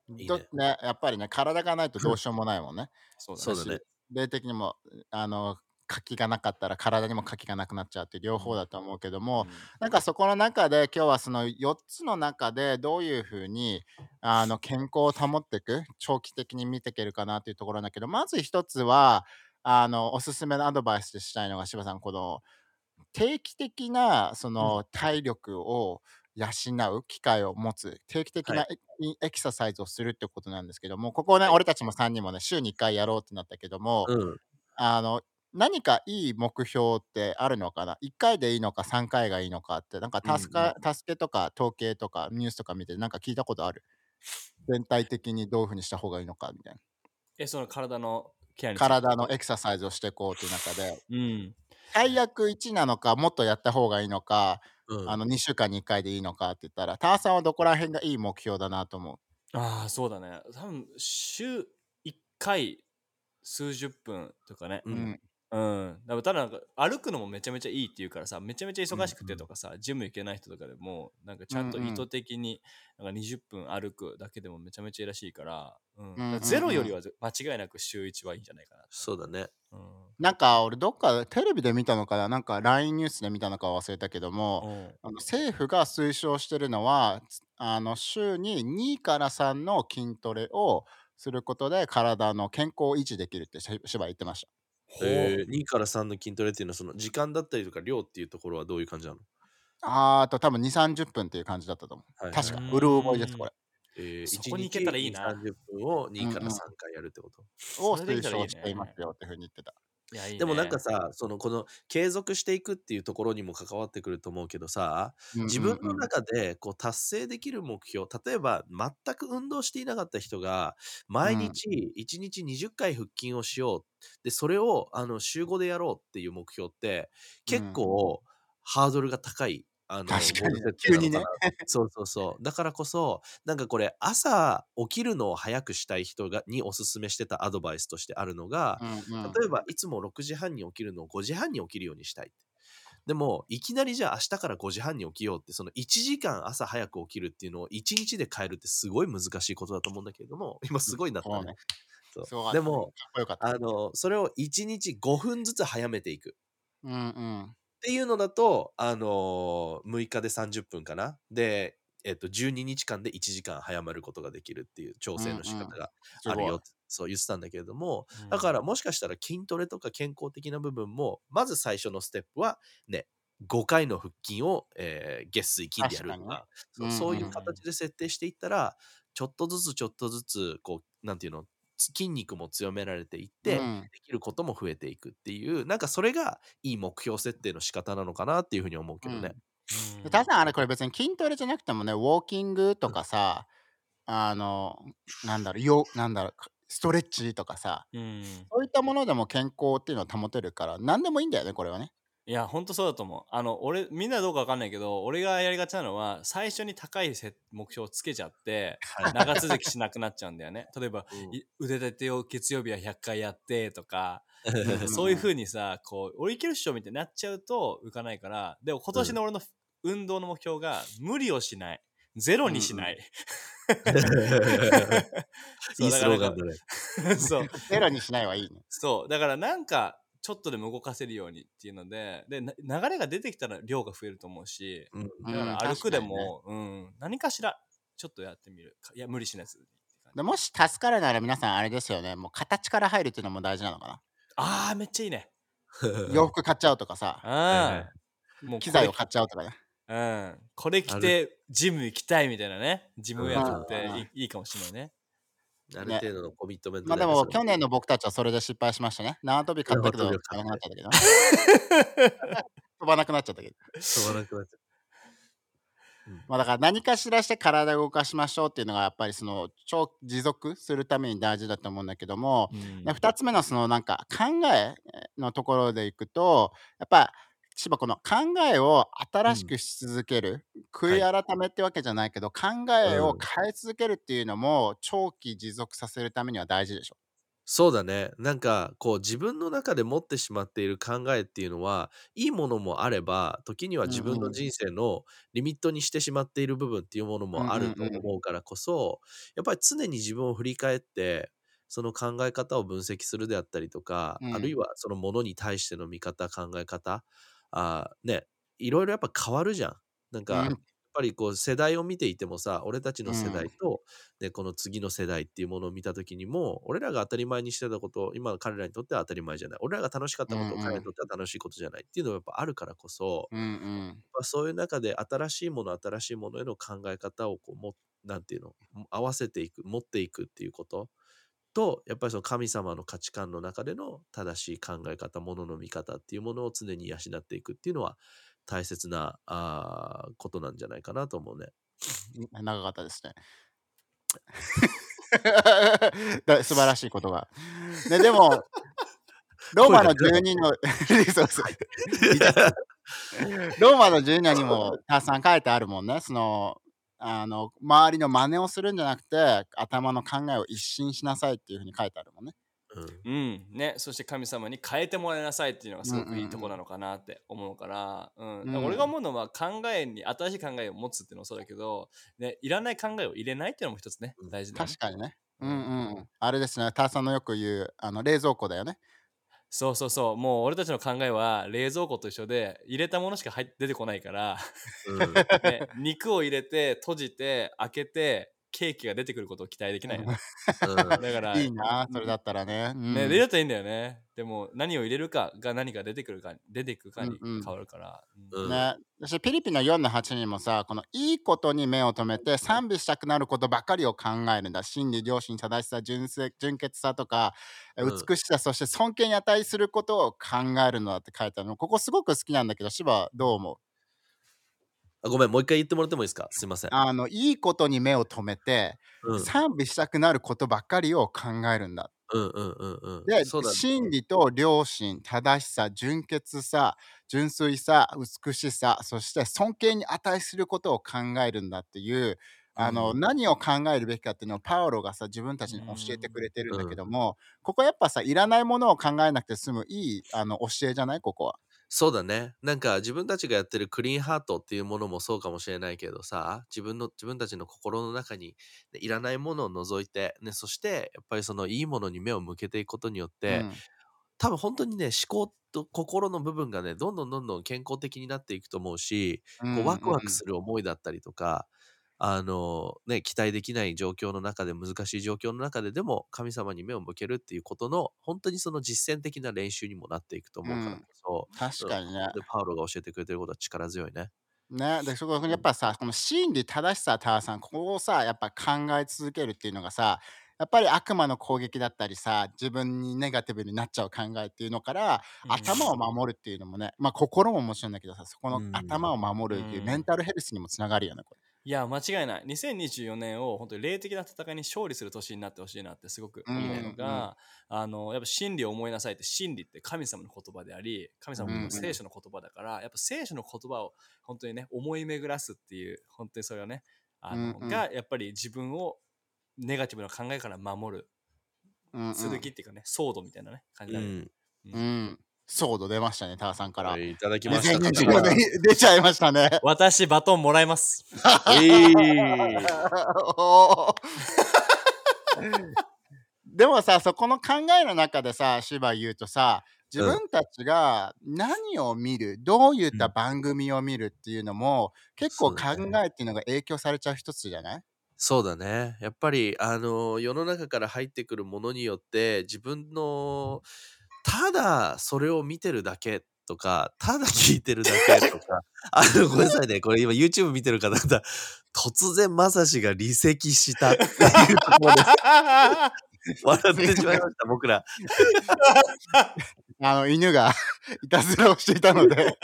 Speaker 1: うん。
Speaker 3: いいね。
Speaker 1: やっぱりね体がないとどうしようもないもんね。
Speaker 2: そうだね。
Speaker 1: 霊的にもあの活気がなかったら体にも活気がなくなっちゃうって両方だと思うけども、なんかそこの中で今日はその4つの中でどういうふうにあの健康を保っていく長期的に見ていけるかなというところだけどまず一つはあのおすすめのアドバイスでしたいのが柴さんこの定期的なその体力を養う機会を持つ定期的
Speaker 3: は
Speaker 1: なエ,、エクササイズをするってことなんですけどもここね、俺たちも3人もね週に1回やろうってなったけども、
Speaker 3: うん。
Speaker 1: あの何かいい目標ってあるのかな ?1 回でいいのか3回がいいのかって、なんか助けとか統計とかニュースとか見てなんか聞いたことある？全体的にどういうふうにした方がいいのかみたい
Speaker 2: えその体のケア
Speaker 1: 体のエクササイズをしていこうっていう中で、
Speaker 2: うん。
Speaker 1: 最悪1なのか、もっとやった方がいいのか、
Speaker 3: うん。
Speaker 1: あの2週間に1回でいいのかって言ったら、ターさんはどこら辺がいい目標だなと思う？
Speaker 2: ああそうだね。多分週1回数十分とかね。
Speaker 3: う
Speaker 1: うん。ん。
Speaker 2: うん、だただなんか歩くのもめちゃめちゃいいっていうからさめちゃめちゃ忙しくてとかさ、ジム行けない人とかでもなんかちゃんと
Speaker 1: うんうん。
Speaker 2: 意図的になんか20分歩くだけでもめちゃめちゃいいらしいから,、うん。
Speaker 1: うんうんうん
Speaker 2: ゼロよりは間違いなく週1はいいんじゃないかな、
Speaker 3: そうだね。
Speaker 2: うん。
Speaker 1: なんか俺どっかテレビで見たのかな？なんか LINE ニュースで見たのか忘れたけども、
Speaker 2: うん。
Speaker 1: あの政府が推奨してるのはつあの週に2から3の筋トレをすることで体の健康を維持できるってし芝居言ってました。
Speaker 3: え。ー、2から3の筋トレっていうのはその時間だったりとか量っていうところはどういう感じなの？
Speaker 1: あーあと多分2、30分っていう感じだったと思う。
Speaker 3: はい
Speaker 1: 確か。
Speaker 2: う、ん
Speaker 1: うる覚えです、これ。
Speaker 3: えー、
Speaker 2: そこに行けたらいいな
Speaker 3: 1日30分を2から
Speaker 1: うんうん
Speaker 3: 3回やるってこと？
Speaker 1: を推奨していますよっていうふうに言ってた。
Speaker 2: いやいいね
Speaker 3: でもなんかさ、そのこの継続していくっていうところにも関わってくると思うけどさ、自分の中でこう達成できる目標、例えば全く運動していなかった人が毎日1日20回腹筋をしよう。で、それをあの週5でやろうっていう目標って結構ハードルが高い。あの
Speaker 1: 確かに急にね。
Speaker 3: そうそうそう。だからこそなんかこれ朝起きるのを早くしたい人がにおすすめしてたアドバイスとしてあるのが、
Speaker 1: うんうん。
Speaker 3: 例えばいつも6時半に起きるのを5時半に起きるようにしたいでもいきなりじゃあ明日から5時半に起きようってその1時間朝早く起きるっていうのを1日で変えるってすごい難しいことだと思うんだけれども今すごいなったね
Speaker 1: そう。
Speaker 3: でも。あのそれを1日5分ずつ早めていく。
Speaker 1: うんうん。
Speaker 3: っていうのだと、あのー6日で30分かな？で、えっと、12日間で1時間早まることができるっていう調整の仕方があるよ、そう言ってたんだけれども、
Speaker 2: うん。
Speaker 3: だからもしかしたら筋トレとか健康的な部分も、まず最初のステップはね、5回の腹筋を、えー月水金でやると
Speaker 1: 確か
Speaker 3: かそういう形で設定していったら、ちょっとずつちょっとずつ、こう、なんていうの、つ筋肉も強められていって、
Speaker 1: うん。
Speaker 3: できることも増えていくっていう、なんかそれがいい目標設定の仕方なのかなっていうふうに思うけどね。
Speaker 2: うん
Speaker 1: ただあれこれ別に筋トレじゃなくてもね、ウォーキングとかさ、あの、なんだろう、よなんだろう、ストレッチとかさ、
Speaker 2: うん。
Speaker 1: そういったものでも健康っていうのを保てるから、何でもいいんだよね、これはね。
Speaker 2: いや、ほんとそうだと思う。あの、俺、みんなどうかわかんないけど、俺がやりがちなのは、最初に高いせ目標をつけちゃって、長続きしなくなっちゃうんだよね。例えば、
Speaker 3: うん
Speaker 2: い腕立てを月曜日は100回やってとか、
Speaker 1: ん
Speaker 2: そういう 風にさ、こう、俺いけるっしょみたいになっちゃうと浮かないから、でも今年の俺の運動の目標が、無理をしない。ゼロにしない。
Speaker 3: いいスローガン
Speaker 2: だ
Speaker 3: だね。
Speaker 2: そう。
Speaker 1: ゼロにしないはいいね。
Speaker 2: そう。だからなんか、ちょっとでも動かせるようにっていうので、で、な流れが出てきたら量が増えると思うし、
Speaker 3: うん
Speaker 2: だから歩くでも、うん、何かしら、ちょっとやってみる。いや、無理しない。
Speaker 1: でもし助かるなら皆さんあれですよね、もう形から入るっていうのも大事なのかな。
Speaker 2: あー、めっちゃいいね。
Speaker 1: 洋服買っちゃうとかさ、
Speaker 2: ああ。もう
Speaker 1: 機材を買っちゃうとかね。
Speaker 2: うん。これ着て、ジム行きたいみたいなね。ジムウェア買っていいかもしれないね。
Speaker 3: ある程度のコミットメント
Speaker 1: まあでも去年の僕たちはそれで失敗しましたね。縄跳び買ったけど、飛ばなくなっちゃったけど。飛ばなくなっちゃったけど。
Speaker 3: 飛ばなくなっちゃ
Speaker 1: まあだから何かしらして体を動かしましょうっていうのがやっぱりその長持続するために大事だと思うんだけども、
Speaker 2: うん
Speaker 1: で2つ目のそのなんか考えのところでいくとやっぱ芝この考えを新しくし続ける、悔い改めってわけじゃないけど、考えを変え続けるっていうのも長期持続させるためには大事でしょ。
Speaker 3: そうだね。なんか、こう、自分の中で持ってしまっている考えっていうのは、いいものもあれば、時には自分の人生のリミットにしてしまっている部分っていうものもあると思うからこそ、やっぱり常に自分を振り返って、その考え方を分析するであったりとか、
Speaker 1: うん。
Speaker 3: あるいはそのものに対しての見方、考え方、あーね、いろいろやっぱ変わるじゃん。なんか、
Speaker 1: うん
Speaker 3: やっぱりこう世代を見ていてもさ俺たちの世代と、ねこの次の世代っていうものを見た時にも俺らが当たり前にしてたこと今の彼らにとっては当たり前じゃない。俺らが楽しかったことを彼らにとっては楽しいことじゃないっていうのがやっぱあるからこそ、
Speaker 1: うん
Speaker 3: そういう中で新しいもの新しいものへの考え方をこうもなんていうの合わせていく持っていくっていうこととやっぱりその神様の価値観の中での正しい考え方ものの見方っていうものを常に養っていくっていうのは大切なあーことなんじゃないかなと思うね。
Speaker 1: 長かったですね。だ素晴らしいことが。ね、でも、ローマの12の、そうそうローマの12にもたくさん書いてあるもんね。そのあの周りの真似をするんじゃなくて頭の考えを一新しなさいっていうふうに書いてあるもんね。
Speaker 3: うん。
Speaker 2: うん。ね、そして神様に変えてもらいなさいっていうのがすごくいいところなのかなって思うから、うん。俺が思うのは考えに新しい考えを持つっていうのもそうだけど、ね、いらない考えを入れないっていうのも一つね
Speaker 3: うん。
Speaker 2: 大事だよね。
Speaker 1: 確かにね。うんうんうん。あれですね、ターさんのよく言うあの冷蔵庫だよね。
Speaker 2: そうそうそう。もう俺たちの考えは冷蔵庫と一緒で入れたものしか入っ出てこないから、
Speaker 3: うん。
Speaker 2: ね、肉を入れて閉じて開けてケーキが出てくることを期待できないだから
Speaker 1: いいな、それだったらね。うん。
Speaker 2: ね、入れるといいんだよね。でも何を入れるかが何が出てくるか、出てくるかに変わるから。
Speaker 3: うん。
Speaker 1: ね、私ピリピの4の8にもさこのいいことに目を留めて賛美したくなることばかりを考えるんだ。真理良心正しさ純粋純潔さとかえ
Speaker 3: うん。
Speaker 1: 美しさ、そして尊敬に値することを考えるのだって書いてあるの。ここすごく好きなんだけど芝どう思う？
Speaker 3: あごめん、もう一回言ってもらってもいいですか？すいません。
Speaker 1: あのいいことに目を留めて、
Speaker 3: うん
Speaker 1: 賛美したくなることばっかりを考えるんだ
Speaker 3: うんうんうんうん。
Speaker 1: で、
Speaker 3: そうだね。
Speaker 1: 真理と良心、正しさ、純潔さ、純粋さ、美しさ、そして尊敬に値することを考えるんだっていう、あの、
Speaker 3: うん
Speaker 1: 何を考えるべきかっていうのをパウロがさ、自分たちに教えてくれてるんだ
Speaker 3: うん
Speaker 1: けども、ここやっぱさ、いらないものを考えなくて済むいいあの教えじゃない？ここは。
Speaker 3: そうだね。なんか自分たちがやってるクリーンハートっていうものもそうかもしれないけどさ、自分の自分たちの心の中に、ねいらないものを除いて、ね、そしてやっぱりそのいいものに目を向けていくことによって、
Speaker 1: うん
Speaker 3: 多分本当にね、思考と心の部分がね、どんどんどんどん健康的になっていくと思うし、
Speaker 1: うん
Speaker 3: こうワクワクする思いだったりとか、あのね、期待できない状況の中で、難しい状況の中ででも神様に目を向けるっていうことの、本当にその実践的な練習にもなっていくと思うからこそ、
Speaker 1: 確かにね。
Speaker 3: で、パウロが教えてくれてることは力強いね。
Speaker 1: ね、でそこやっぱさ、この真理正しさタワさんここをさやっぱ考え続けるっていうのがさやっぱり悪魔の攻撃だったりさ自分にネガティブになっちゃう考えっていうのから、頭を守るっていうのもねまあ心ももちろんだけどさそこの
Speaker 3: うん。
Speaker 1: 頭を守るっていう
Speaker 2: うん。
Speaker 1: メンタルヘルスにもつながるよねこれ。
Speaker 2: いや、間違いない。2024年を本当に霊的な戦いに勝利する年になってほしいなってすごく思うのが、あの、やっぱ真理を思いなさいって、真理って神様の言葉であり、神様の聖書の言葉だから、やっぱ聖書の言葉を本当にね、思い巡らすっていう、本当にそれはね、あの、
Speaker 1: うんうん
Speaker 2: が、やっぱり自分をネガティブな考えから守る、
Speaker 1: うんうん
Speaker 2: 剣っていうかね、ソードみたいなね、感じだね。
Speaker 3: うん。
Speaker 1: うん、ソード出ましたねタワさんから。
Speaker 3: いただきましたか
Speaker 1: 2024年出ちゃいましたね。
Speaker 2: 私、バトンもらいます。
Speaker 3: えー
Speaker 1: でもさそこの考えの中でさ芝言うとさ自分たちが何を見る、どういった番組を見るっていうのも、結構考えっていうのが影響されちゃう一つじゃない？
Speaker 3: そうだね。やっぱり、あの、世の中から入ってくるものによって、自分の、ただそれを見てるだけとか、ただ 聞いてるだけとか、あの、ごめんなさいね。これ今 YouTube 見てる方々、突然まさしが離席したっていうところで 笑ってしまいました、僕ら。
Speaker 1: あの犬がいたずらをしていたので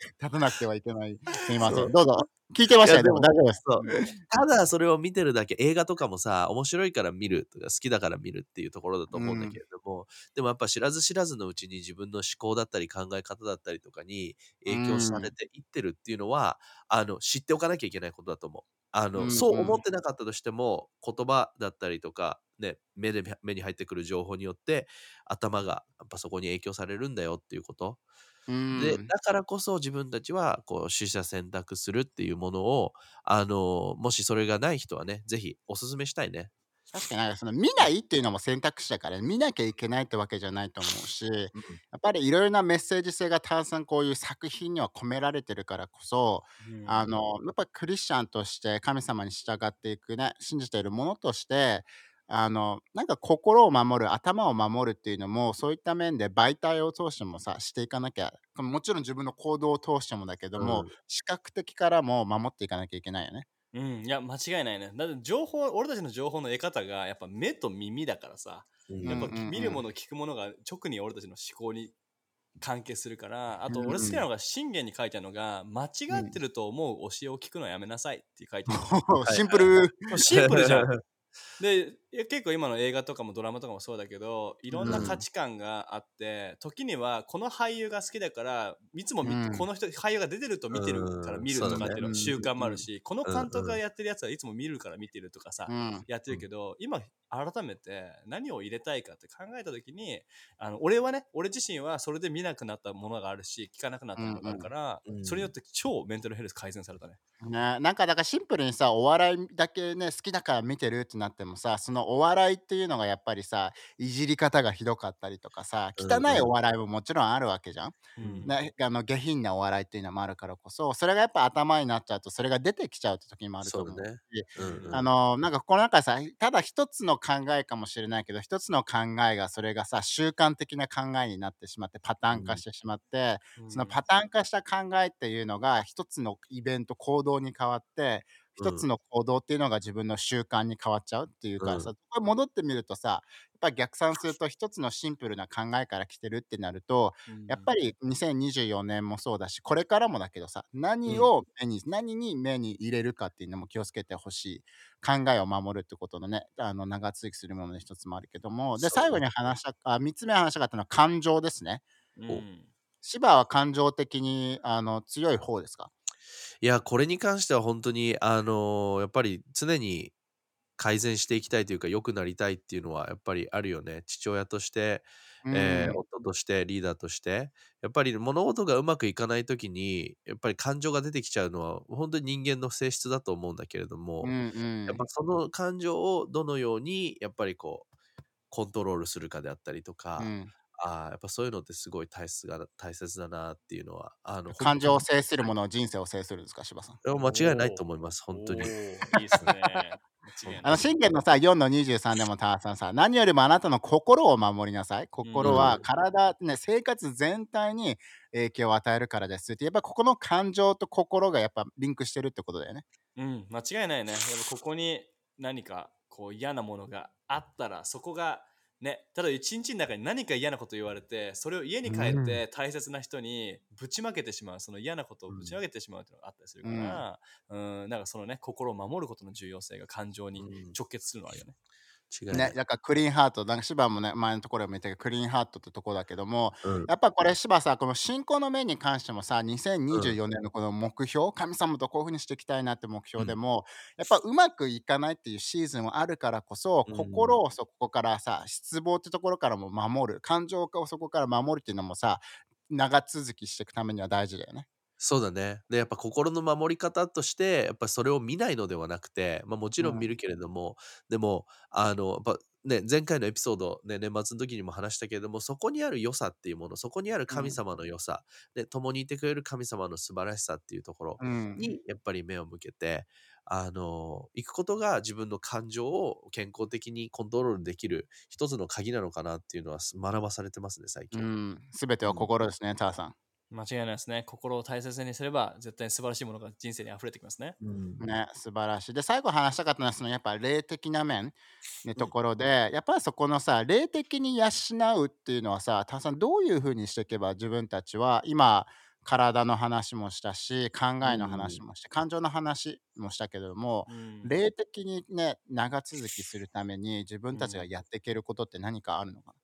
Speaker 1: 立たなくてはいけない。すみませ
Speaker 3: ん。
Speaker 1: どうぞ。聞いてましたよでも大丈夫です。
Speaker 3: そう。ただそれを見てるだけ映画とかもさ面白いから見るとか好きだから見るっていうところだと思うんだけれども、でもやっぱ知らず知らずのうちに自分の思考だったり考え方だったりとかに影響されていってるっていうのは、あの知っておかなきゃいけないことだと思う。あの
Speaker 1: うん。
Speaker 3: そう思ってなかったとしても言葉だったりとか、ね、目で目に入ってくる情報によって頭がやっぱそこに影響されるんだよっていうこと。
Speaker 1: うん。
Speaker 3: で、だからこそ自分たちは、こう、取捨選択するっていうものを、あの、もしそれがない人はね、ぜひおすすめしたいね。
Speaker 1: 確かにその見ないっていうのも選択肢だから見なきゃいけないってわけじゃないと思うしやっぱりいろいろなメッセージ性がたくさんこういう作品には込められてるからこそ
Speaker 2: うん。
Speaker 1: あのやっぱクリスチャンとして神様に従っていくね信じているものとしてあのなんか心を守る頭を守るっていうのもそういった面で媒体を通してもさしていかなきゃもちろん自分の行動を通してもだけども、
Speaker 3: うん
Speaker 1: 視覚的からも守っていかなきゃいけないよね。
Speaker 2: うん、いや、間違いないね。だって情報、俺たちの情報の得方がやっぱ目と耳だからさ、やっぱ
Speaker 1: うんうんうん
Speaker 2: 見るもの、聞くものが直に俺たちの思考に関係するから、あと俺好きなのが信玄に書いてあるのが、間違ってると思う教えを聞くのはやめなさいって書いてある。
Speaker 1: シンプル。
Speaker 2: シンプルじゃん。でいや結構今の映画とかもドラマとかもそうだけどいろんな価値観があって、時にはこの俳優が好きだからいつも
Speaker 1: うん。
Speaker 2: この人俳優が出てると見てるから見るとかっていう
Speaker 1: うん。
Speaker 2: の習慣もあるし、この監督がやってるやつはいつも見るから見てるとかさ、
Speaker 1: うん。
Speaker 2: やってるけど、今改めて何を入れたいかって考えた時にあの俺はね俺自身はそれで見なくなったものがあるし聞かなくなったものがあるから、
Speaker 3: うんうん。
Speaker 2: それによって超メンタルヘルス改善されたね。
Speaker 1: ね、なんかだからシンプルにさお笑いだけね好きだから見てるってなってもさそのお笑いっていうのがやっぱりさいじり方がひどかったりとかさ
Speaker 3: うんうん
Speaker 1: 汚いお笑いももちろんあるわけじゃん、
Speaker 2: うん。
Speaker 1: ね、あの下品なお笑いっていうのもあるからこそそれがやっぱ頭になっちゃうとそれが出てきちゃうって時もあると思う
Speaker 3: そうだね。うんうん。
Speaker 1: あのなんかこの中さただ一つの考えかもしれないけど一つの考えがそれがさ習慣的な考えになってしまってパターン化してしまって、そのパターン化した考えっていうのが一つのイベント行動に変わって一つの行動っていうのが自分の習慣に変わっちゃうっていうからさ、これ戻ってみるとさやっぱり逆算すると一つのシンプルな考えから来てるってなるとやっぱり2024年もそうだしこれからもだけどさ何を目に、何に目に入れるかっていうのも気をつけてほしい。考えを守るってことのねあの長続きするものの一つもあるけどもで最後に話したあ3つ目話したかったのは感情ですね。
Speaker 2: うん。
Speaker 1: 芝は感情的にあの強い方ですか？
Speaker 3: いや、これに関しては本当に、あのーやっぱり常に改善していきたいというか、良くなりたいっていうのはやっぱりあるよね。父親として、えー
Speaker 1: うん
Speaker 3: 夫として、リーダーとして。やっぱり物事がうまくいかないときに、やっぱり感情が出てきちゃうのは、本当に人間の性質だと思うんだけれども、
Speaker 1: うんうん
Speaker 3: やっぱその感情をどのように、やっぱりこう、コントロールするかであったりとか、
Speaker 1: うん
Speaker 3: あーやっぱそういうのってすごい大切が大切だなっていうのは、あの
Speaker 1: 感情を制するものは人生を制するんですか柴さん？
Speaker 3: でも間違いないと思います、本当に。
Speaker 2: お。ーいいっすね。間違いない
Speaker 1: あの信玄のさ4の23でもターさんさ何よりもあなたの心を守りなさい。心は
Speaker 2: うん。
Speaker 1: 体、ね、生活全体に影響を与えるからですってやっぱここの感情と心がやっぱリンクしてるってことだよね。
Speaker 2: うん、間違いないね。やっぱここに何かこう嫌なものがあったら、そこがね、ただ一日の中に何か嫌なこと言われて、それを家に帰って大切な人にぶちまけてしまう、その嫌なことをぶちまけてしまうっていうのがあったりするから、うん、なんかそのね、心を守ることの重要性が感情に
Speaker 3: うん。
Speaker 2: 直結するのはあるよね。
Speaker 3: 違いない。
Speaker 1: ねだからクリーンハートなんか芝もね前のところでも言ったけどクリーンハートってとこだけども
Speaker 3: うん。
Speaker 1: やっぱこれ芝さこの信仰の面に関してもさ2024年のこの目標、神様とこういうふうにしていきたいなって目標でも、やっぱうまくいかないっていうシーズンはあるからこそ、
Speaker 3: うん。
Speaker 1: 心をそこからさ失望ってところからも守る。感情をそこから守るっていうのもさ長続きしていくためには大事だよね。
Speaker 3: そうだね。で、やっぱ心の守り方として、やっぱそれを見ないのではなくて、まあもちろん見るけれども、でも、あの、やっぱね、前回のエピソード、ね、年末の時にも話したけれども、そこにある良さっていうもの、そこにある神様の良さ、で、共にいてくれる神様の素晴らしさっていうところ
Speaker 1: うん
Speaker 3: に、やっぱり目を向けて、あの、行くことが自分の感情を健康的にコントロールできる一つの鍵なのかなっていうのは学ばされてますね、最
Speaker 1: う
Speaker 3: 近。
Speaker 1: ん、すべては心ですね、ターさん。
Speaker 2: 間違いないですね。心を大切にすれば、絶対に素晴らしいものが人生に溢れてきますね。
Speaker 3: うん
Speaker 1: ね、素晴らしい。で、最後話したかったのは、そのやっぱ霊的な面のところで、やっぱりそこのさ、霊的に養うっていうのはさ、ターさん、どういうふうにしていけば自分たちは、今、体の話もしたし、考えの話もして、感情の話もしたけども、
Speaker 2: うん
Speaker 1: 霊的にね、長続きするために自分たちがやっていけることって何かあるのか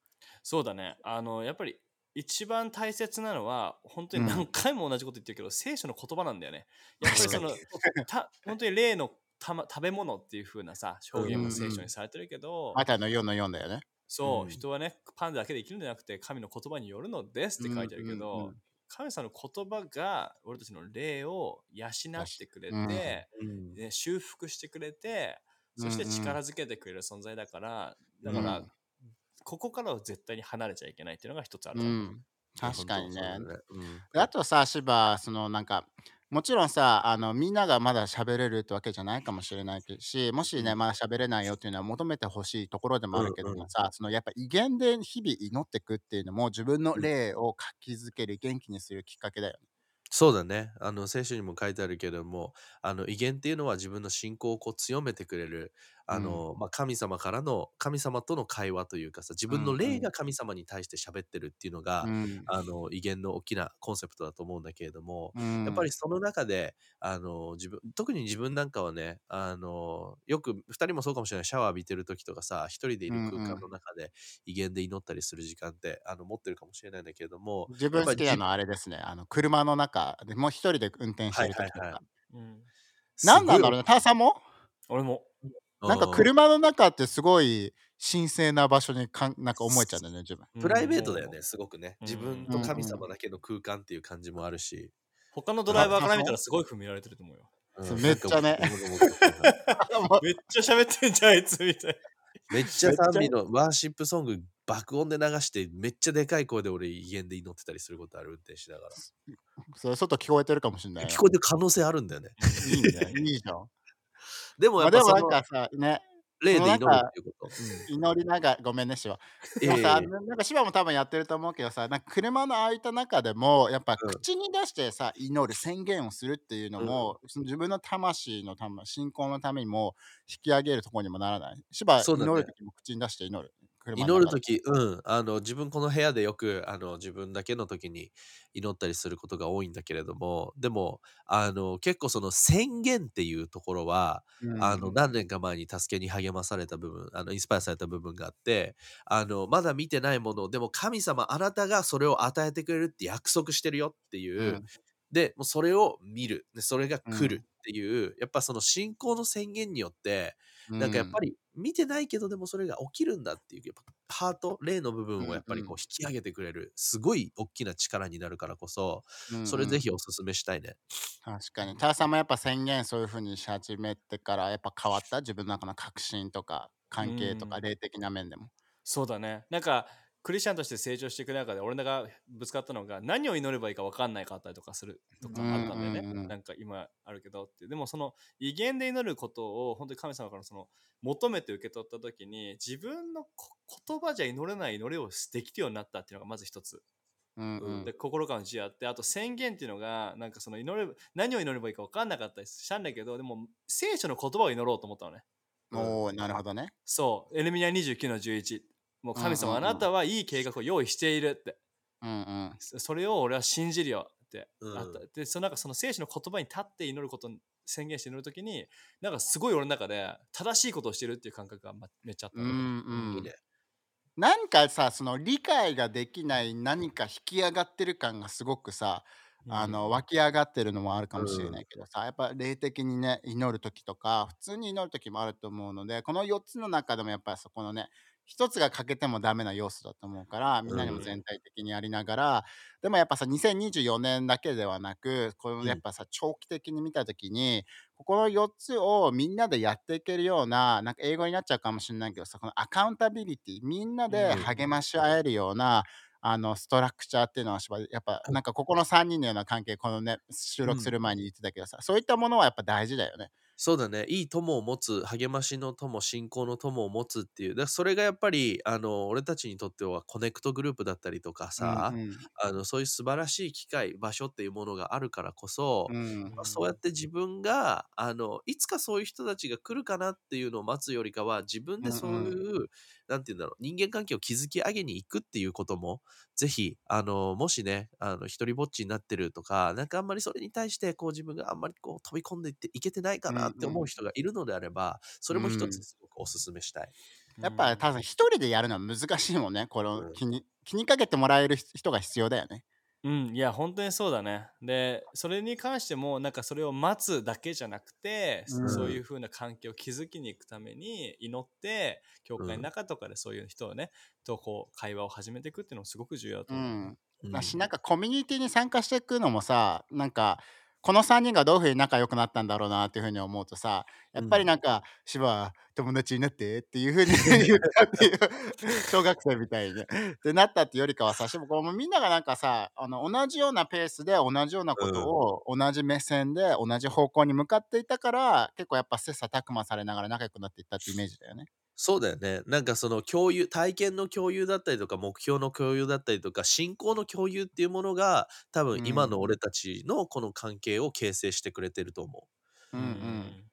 Speaker 2: そうだね。あの、やっぱり一番大切なのは、本当に
Speaker 1: うん。
Speaker 2: 何回も同じこと言ってるけど、聖書の言葉なんだよね。やっぱりその
Speaker 1: 確、
Speaker 2: た本当に例のた、ま、食べ物っていう風なさ、表現も聖書にされてるけど、
Speaker 1: マタイの4の4だよね。
Speaker 2: そう、
Speaker 3: うん。
Speaker 2: 人はね、パンだけで生きるんじゃなくて、神の言葉によるのですって書いてあるけど、
Speaker 1: うんうんうん
Speaker 2: 神様の言葉が俺たちの霊を養ってくれて、
Speaker 1: うん。
Speaker 3: うん
Speaker 2: ね、修復してくれて、そして
Speaker 1: うんうん。
Speaker 2: 力づけてくれる存在だから、だから、
Speaker 1: うん
Speaker 2: ここからは絶対に離れちゃいけないっていうのが一つある
Speaker 1: う
Speaker 2: と思う。
Speaker 1: ん、確かにね。
Speaker 3: うん
Speaker 1: であとさ、芝、そのなんか、もちろんさ、あのみんながまだ喋れるってわけじゃないかもしれないし、もしね、
Speaker 3: うん
Speaker 1: まだ喋れないよっていうのは求めてほしいところでもあるけど
Speaker 3: うんうん
Speaker 1: もさ、そのやっぱ威厳で日々祈ってくっていうのも自分の霊を活気づける、元気にするきっかけだよね。
Speaker 3: そうだね。あの、聖書にも書いてあるけれども、あの、威厳っていうのは自分の信仰をこう強めてくれる、あの、まあ、神様からの、神様との会話というかさ、自分の
Speaker 1: うんうん。
Speaker 3: 霊が神様に対して喋ってるっていうのが、
Speaker 1: うん。
Speaker 3: あの、威厳の大きなコンセプトだと思うんだけれども、
Speaker 1: うん
Speaker 3: やっぱりその中で、あの、自分、特に自分なんかはね、あの、よく、二人もそうかもしれない、シャワー浴びてる時とかさ、一人でいる空間の中で威厳で祈ったりする時間って、あの、持ってるかもしれないんだけれども、
Speaker 1: 自分好きなのはあれですね、あの車の中でもう一人で運転してる時とか。
Speaker 3: はい。はいは
Speaker 2: うん。
Speaker 1: 何なんだろうね、ターさんも
Speaker 2: 俺も。
Speaker 1: なんか車の中ってすごい神聖な場所にかんなんか思えちゃうんだよね、自分。
Speaker 3: プライベートだよね、すごくね。
Speaker 2: うん
Speaker 3: 自分と神様だけの空間っていう感じもあるし。
Speaker 2: 他のドライバーから見たらすごい踏みられてると思うよ。
Speaker 1: そうめっちゃね
Speaker 2: めっちゃ喋ってんじゃん、あいつみたい。
Speaker 3: めっちゃ賛美のワーシップソング爆音で流して、めっちゃでかい声で俺、威厳で祈ってたりすることある、運転しながら。
Speaker 1: それ外聞こえてるかもしれないよ。
Speaker 3: 聞こえてる可能性あるんだよね。
Speaker 2: いいね。
Speaker 1: いいじゃん。
Speaker 3: でもやっぱその、
Speaker 1: なんかさ、ね、
Speaker 3: 霊で祈るっていうこと。
Speaker 1: 祈りながらごめんね、シバ。
Speaker 3: うん
Speaker 1: でもさ、
Speaker 3: ええ
Speaker 1: なんかシバも多分やってると思うけどさ、なんか車の空いた中でも、やっぱ
Speaker 3: うん
Speaker 1: 口に出してさ、祈る、宣言をするっていうのも、その自分の魂のため、信仰のためにも引き上げるところにもならない。シバ、
Speaker 3: そうだね
Speaker 1: 祈るときも口に出して祈る。車の
Speaker 3: 祈る
Speaker 1: 中で。
Speaker 3: とき、うん、あの、自分この部屋でよく、あの、自分だけの時に祈ったりすることが多いんだけれども、でも、あの、結構その宣言っていうところは、
Speaker 1: うん
Speaker 3: あの、何年か前に助けに励まされた部分、あの、インスパイアされた部分があって、あの、まだ見てないものを、でも神様、あなたがそれを与えてくれるって約束してるよっていう、
Speaker 1: うん。
Speaker 3: で、もうそれを見る。で、それが来る
Speaker 1: うん。
Speaker 3: っていう、やっぱその信仰の宣言によって、なんかやっぱり見てないけど、でもそれが起きるんだっていう、やっぱハート、霊の部分をやっぱりこう引き上げてくれる、すごい大きな力になるからこそ、
Speaker 1: うん
Speaker 3: それぜひおすすめしたいね。
Speaker 1: 確かに。ターさんもやっぱ宣言そういう風にし始めてから、やっぱ変わった？自分の中の確信とか、関係とか、
Speaker 2: うん
Speaker 1: 霊的な面でも。
Speaker 2: そうだね。なんか、クリスチャンとして成長していく中で、俺らがぶつかったのが、何を祈ればいいか分かんないかったりとかするとかあったんだよね。
Speaker 1: うんうんうん
Speaker 2: なんか今あるけどって。でもその威厳で祈ることを本当に神様からその求めて受け取った時に、自分のこ言葉じゃ祈れない祈りをできるようになったっていうのがまず一つ。
Speaker 1: うんうん
Speaker 2: で心からの自由あってあと宣言っていうのがなんかその祈れ何を祈ればいいか分かんなかったりしたんだけどでも聖書の言葉を祈ろうと思ったのね
Speaker 1: おー、なるほどね。
Speaker 2: そうエレミニア29の11もう神様、
Speaker 1: うんうんうん
Speaker 2: あなたはいい計画を用意しているって。
Speaker 1: うんうん。
Speaker 2: そそれを俺は信じるよって、
Speaker 3: うん。
Speaker 2: あった。でそのなんかその聖書の言葉に立って祈ることに宣言して祈るときになんかすごい俺の中で正しいことをしてるっていう感覚がまめっちゃあったの、
Speaker 1: うんうん。
Speaker 3: いいね。
Speaker 1: なんかさその理解ができない何か引き上がってる感がすごくさ、あの湧き上がってるのもあるかもしれないけどさ、やっぱ霊的にね祈る時とか普通に祈る時もあると思うのでこの4つの中でもやっぱりそこのね一つが欠けてもダメな要素だと思うからみんなにも全体的にやりながら、でもやっぱさ2024年だけではなくこのやっぱさ長期的に見た時にここの4つをみんなでやっていけるようななんか英語になっちゃうかもしれないけどさこのアカウンタビリティみんなで励まし合えるような、あのストラクチャーっていうのはやっぱなんかここの3人のような関係このね収録する前に言ってたけどさ、そういったものはやっぱ大事だよね。
Speaker 3: そうだね。いい友を持つ、励ましの友、信仰の友を持つっていう。だそれがやっぱり、あの、俺たちにとってはコネクトグループだったりとかさ、
Speaker 1: うんうん
Speaker 3: あの、そういう素晴らしい機会、場所っていうものがあるからこそ、
Speaker 1: うん
Speaker 3: まあそうやって自分が、あの、いつかそういう人たちが来るかなっていうのを待つよりかは、自分でそういう、なんて言うんだろう、人間関係を築き上げに行くっていうことも、ぜひ、あの、もしね、あの、一人ぼっちになってるとか、なんかあんまりそれに対して、こう自分があんまりこう飛び込んでいっていけてないかなって思う人がいるのであれば、それも一つすごくお勧めしたい。
Speaker 1: やっぱ多分一人でやるのは難しいもんねこ
Speaker 3: うん
Speaker 1: の気に気にかけてもらえる人が必要だよね。
Speaker 2: うん、いや本当にそうだね。でそれに関してもなんかそれを待つだけじゃなくて、
Speaker 1: うん
Speaker 2: そういう風な関係を築きに行くために祈って教会の中とかでそういう人をね、とこう会話を始めていくっていうのもすごく重要だと思う。
Speaker 1: うん
Speaker 3: うん
Speaker 1: だしなんかコミュニティに参加していくのもさなんかこの3人がどういうふうに仲良くなったんだろうなっていうふうに思うとさやっぱりなんか「芝、は友達になって」っていうふうに 言ったっていう小学生みたいにね。でなったっていうよりかはさしもみんながなんかさあの同じようなペースで同じようなことを同じ目線で同じ方向に向かっていたから結構やっぱ切磋琢磨されながら仲良くなっていったってイメージだよね。
Speaker 3: そうだよね。なんかその共有、体験の共有だったりとか、目標の共有だったりとか、信仰の共有っていうものが、多分今の俺たちのこの関係を形成してくれてると思
Speaker 1: うんう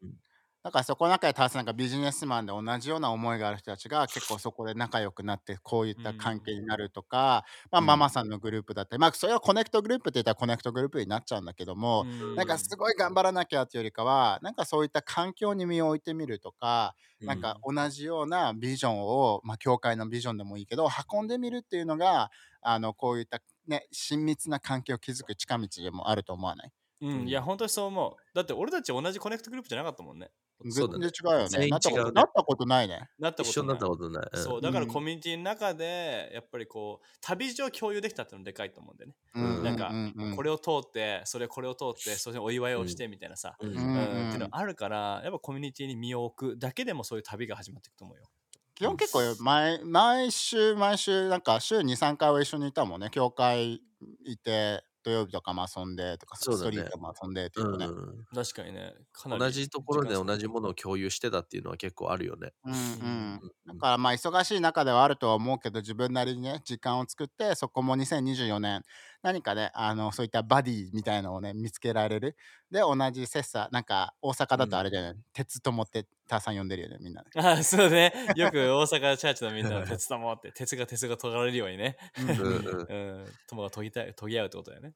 Speaker 1: んだからそこの中でたすなんかビジネスマンで同じような思いがある人たちが結構そこで仲良くなってこういった関係になるとか、まあ、
Speaker 3: うん。
Speaker 1: ママさんのグループだったり、まあそれはコネクトグループって言ったらコネクトグループになっちゃうんだけども、
Speaker 2: うん
Speaker 1: なんかすごい頑張らなきゃっていうよりかはなんかそういった環境に身を置いてみるとか、
Speaker 3: う。
Speaker 1: なんか同じようなビジョンを、まあ、教会のビジョンでもいいけど運んでみるっていうのがあのこういった、ね、親密な関係を築く近道でもあると思わない？
Speaker 2: うん、いや本当にそう思う。だって俺たち同じコネクトグループじゃなかったもんね。
Speaker 1: 全然違うよね。なったこと
Speaker 3: 違うね。
Speaker 1: なったことないね。
Speaker 2: なった
Speaker 3: 一緒にな
Speaker 2: ことない
Speaker 3: ったことない。ん。
Speaker 2: そうだから
Speaker 1: うん。
Speaker 2: コミュニティの中でやっぱりこう旅路を共有できたってのでかいと思うんだよね。
Speaker 3: うん。
Speaker 2: なんかこれを通ってそれこれを通ってそれお祝いをしてみたいなさ、
Speaker 3: うん。
Speaker 1: うん
Speaker 2: うんっていうのあるからやっぱコミュニティに身を置くだけでもそういう旅が始まっていくと思うよ。
Speaker 1: 基本結構毎毎週毎週なんか週23回は一緒にいたもんね。教会いて土曜日とかも遊んでとか、
Speaker 3: そうだね
Speaker 1: ストリートも遊んでっていううとね。
Speaker 3: ん
Speaker 2: 確かにね。かなり
Speaker 3: 同じところで同じものを共有してたっていうのは結構あるよね。
Speaker 1: うんう
Speaker 2: うん
Speaker 1: ん。だからまあ忙しい中ではあるとは思うけど自分なりにね時間を作ってそこも2024年何かねあのそういったバディみたいのをね見つけられるで同じ切磋なんか大阪だとあれだよね、鉄友ってターさん呼んでるよねみんなね、
Speaker 2: あそうね。よく大阪チャーチのみんな鉄だもんって、鉄が鉄が研がれるようにね。
Speaker 1: うん
Speaker 3: うんうん
Speaker 2: うん。友が研ぎたい、研ぎ合うってことだよね。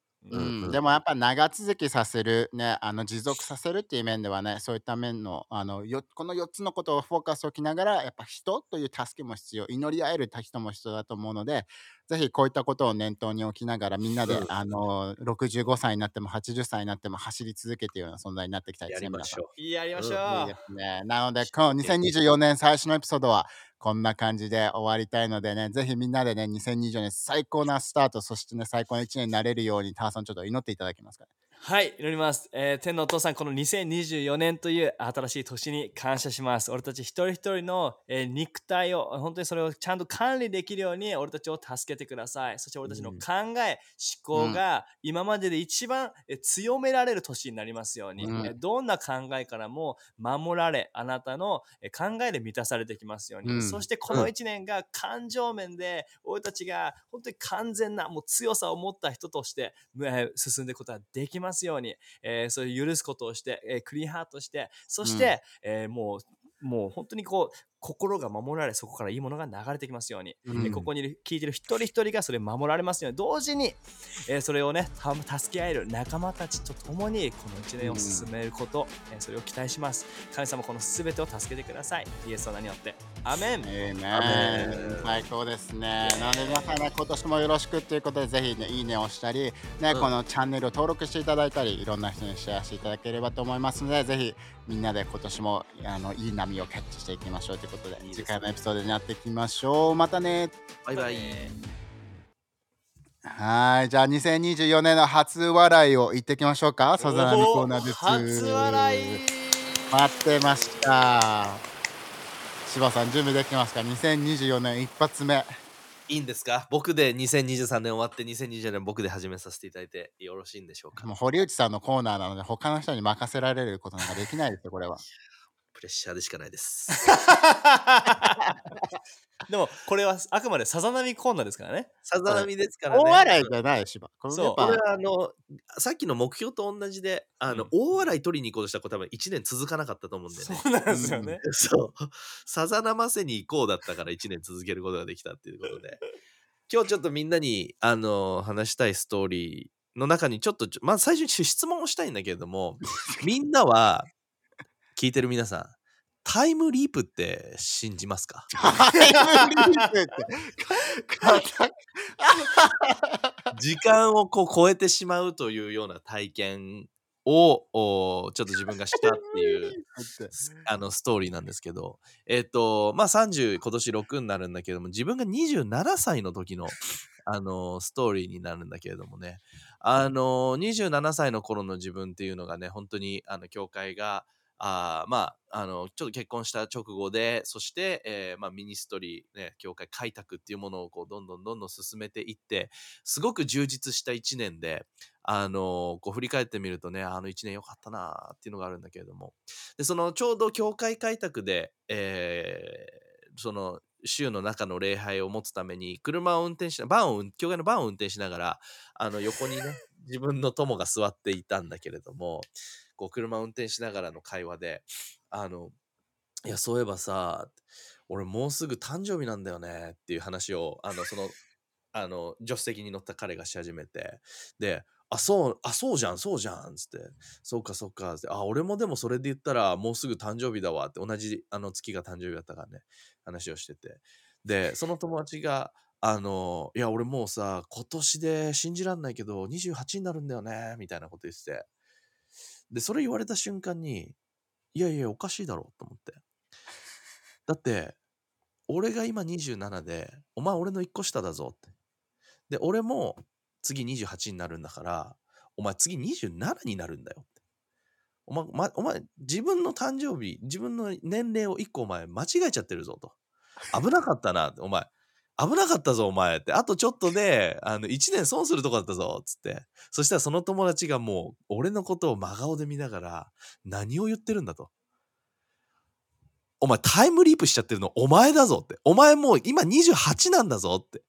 Speaker 1: でもやっぱ長続きさせるねあの持続させるっていう面ではねそういった面のあのよこの4つのことをフォーカスを置きながらやっぱ人という助けも必要祈り合える人も必要だと思うのでぜひこういったことを念頭に置きながらみんなで、
Speaker 3: うん
Speaker 1: あの65歳になっても80歳になっても走り続けているような存在になっていきたいですね
Speaker 3: やりましょ
Speaker 2: やりましょ
Speaker 1: いいですね。なのでこの2024年最初のエピソードはこんな感じで終わりたいのでね、ぜひみんなでね、2020年最高なスタート、そしてね、最高な1年になれるように、ターさんちょっと祈っていただけますかね。
Speaker 2: はい、祈ります、えー天のお父さん、この2024年という新しい年に感謝します。俺たち一人一人の、えー肉体を、本当にそれをちゃんと管理できるように、俺たちを助けてください。そして俺たちの考え、思考が今までで一番、えー強められる年になりますように、
Speaker 1: うん。
Speaker 2: えーどんな考えからも守られ、あなたのえー考えで満たされてきますように、
Speaker 1: うん。
Speaker 2: そしてこの一年が感情面で、俺たちが本当に完全なもう強さを持った人として、えー進んでいくことができますように、えーそういう許すことをして、えークリーンハートして、そして、えーもう、もう本当にこう、心が守られ、そこからいいものが流れてきますように、
Speaker 1: うん
Speaker 2: えーここにいる聞いてる一人一人がそれを守られますように、同時に、えーそれをね、た助け合える仲間たちと共に、この一年を進めること、えーそれを期待します。神様、この全てを助けてください。イエスの名によって。アメン。
Speaker 1: えーね
Speaker 3: アメン
Speaker 1: 最高ですね。なので皆さんね、今年もよろしくということで、ぜひね、いいねをしたり、ね、
Speaker 3: うん
Speaker 1: このチャンネルを登録していただいたり、いろんな人にシェアしていただければと思いますので、ぜひみんなで今年もあのいい波をキャッチしていきましょうということで、
Speaker 3: いいですね
Speaker 1: 次回のエピソードになっていきましょう。またね。
Speaker 3: バイバイ。
Speaker 1: はい、じゃあ2024年の初笑いを言っていきましょうか。さざ波コーナーです。
Speaker 2: 初笑い
Speaker 1: 待ってました。柴さん、準備できてますか ?2024 年一発目。
Speaker 3: いいんですか？僕で2023年終わって2024年僕で始めさせていただいてよろしいんでしょうか？
Speaker 1: もう堀内さんのコーナーなので、他の人に任せられることなんかできないですよ、これは。
Speaker 3: プレッシャーでしかないです。
Speaker 2: でも、これはあくまでさざ波コーナーですからね。
Speaker 3: さざ波ですからね。
Speaker 1: 大笑いじゃない、柴。これ
Speaker 2: そう
Speaker 1: やっぱ
Speaker 3: これはあのさっきの目標と同じであの、
Speaker 2: うん
Speaker 3: 大笑い取りに行こうとしたら多分1年続かなかったと思うんだよね。
Speaker 2: そうなんですよね。
Speaker 3: そう。さざなませに行こうだったから1年続けることができたっていうことで。今日ちょっとみんなにあの話したいストーリーの中にちょっとまず最初に質問をしたいんだけれども みんなは聞いてる皆さんタイムリープって信じますか？時間をこう超えてしまうというような体験をおちょっと自分がしたっていうあのストーリーなんですけどえっ、とまあ30今年6になるんだけども自分が27歳の時のあのストーリーになるんだけれどもね。あの27歳の頃の自分っていうのがね本当にあの教会があまああのちょっと結婚した直後でそして、えーまあ、ミニストリー、ね、教会開拓っていうものをこうどんどんどんどん進めていってすごく充実した1年であのこう振り返ってみるとねあの1年良かったなっていうのがあるんだけれども。でそのちょうど教会開拓で、えーその週の中の礼拝を持つために車を運転しなバンを教会のバンを運転しながらあの横にね自分の友が座っていたんだけれども。こう車運転しながらの会話であのいやそういえばさ俺もうすぐ誕生日なんだよねっていう話をあのその あの助手席に乗った彼がし始めてであそうあそうじゃんそうじゃんつってそうかそうかってあ俺もでもそれで言ったらもうすぐ誕生日だわって同じあの月が誕生日だったからね話をしてて。でその友達があのいや俺もうさ今年で信じらんないけど28になるんだよねみたいなこと言ってて。でそれ言われた瞬間にいやいやおかしいだろうと思って。だって俺が今27でお前俺の1個下だぞって。で俺も次28になるんだからお前次27になるんだよって。お前,、ま、お前自分の誕生日自分の年齢を1個お前間違えちゃってるぞと。危なかったなお前。危なかったぞ、お前って。あとちょっとで、あの、1年損するとこだったぞ、つって。そしたらその友達がもう、俺のことを真顔で見ながら、何を言ってるんだと。お前タイムリープしちゃってるのお前だぞって。お前もう今28なんだぞって。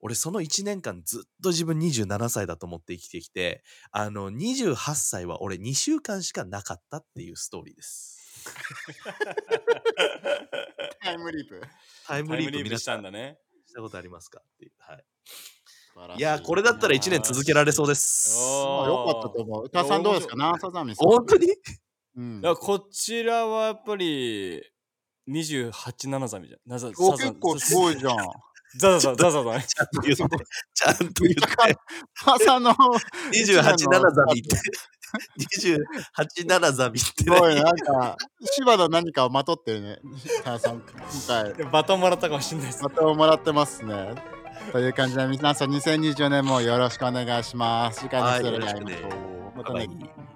Speaker 3: 俺その1年間ずっと自分27歳だと思って生きてきて、あの28歳は俺2週間しかなかったっていうストーリーです。
Speaker 1: タイムリープ。
Speaker 3: タイム
Speaker 2: リープしたんだね。
Speaker 3: したことありますかっていう。はい。
Speaker 1: 素晴らし
Speaker 3: いやー、これだったら1年続けられそうです。
Speaker 1: よかったと思う。歌さんどうですか？ナーサザミさん。
Speaker 3: 本当に？
Speaker 1: うん
Speaker 2: いやこちらはやっぱり28七ザミじゃん。なざ
Speaker 1: お
Speaker 2: さざ
Speaker 1: 結構すごいじゃん。
Speaker 2: ザザザザザザね。
Speaker 3: ちゃんと言って、ちゃんと言って。
Speaker 1: 歌さんの
Speaker 3: 28七ザミって。28七ザミって
Speaker 1: すごいね。なんか、芝の何かをまとってるね。歌さん、今回。
Speaker 2: バトンもらったかもしれないです。
Speaker 1: またもらってますね。という感じで皆さん2024年もよろしくお願いします。次回のストーリーで会いましょう。またね
Speaker 3: バイバイ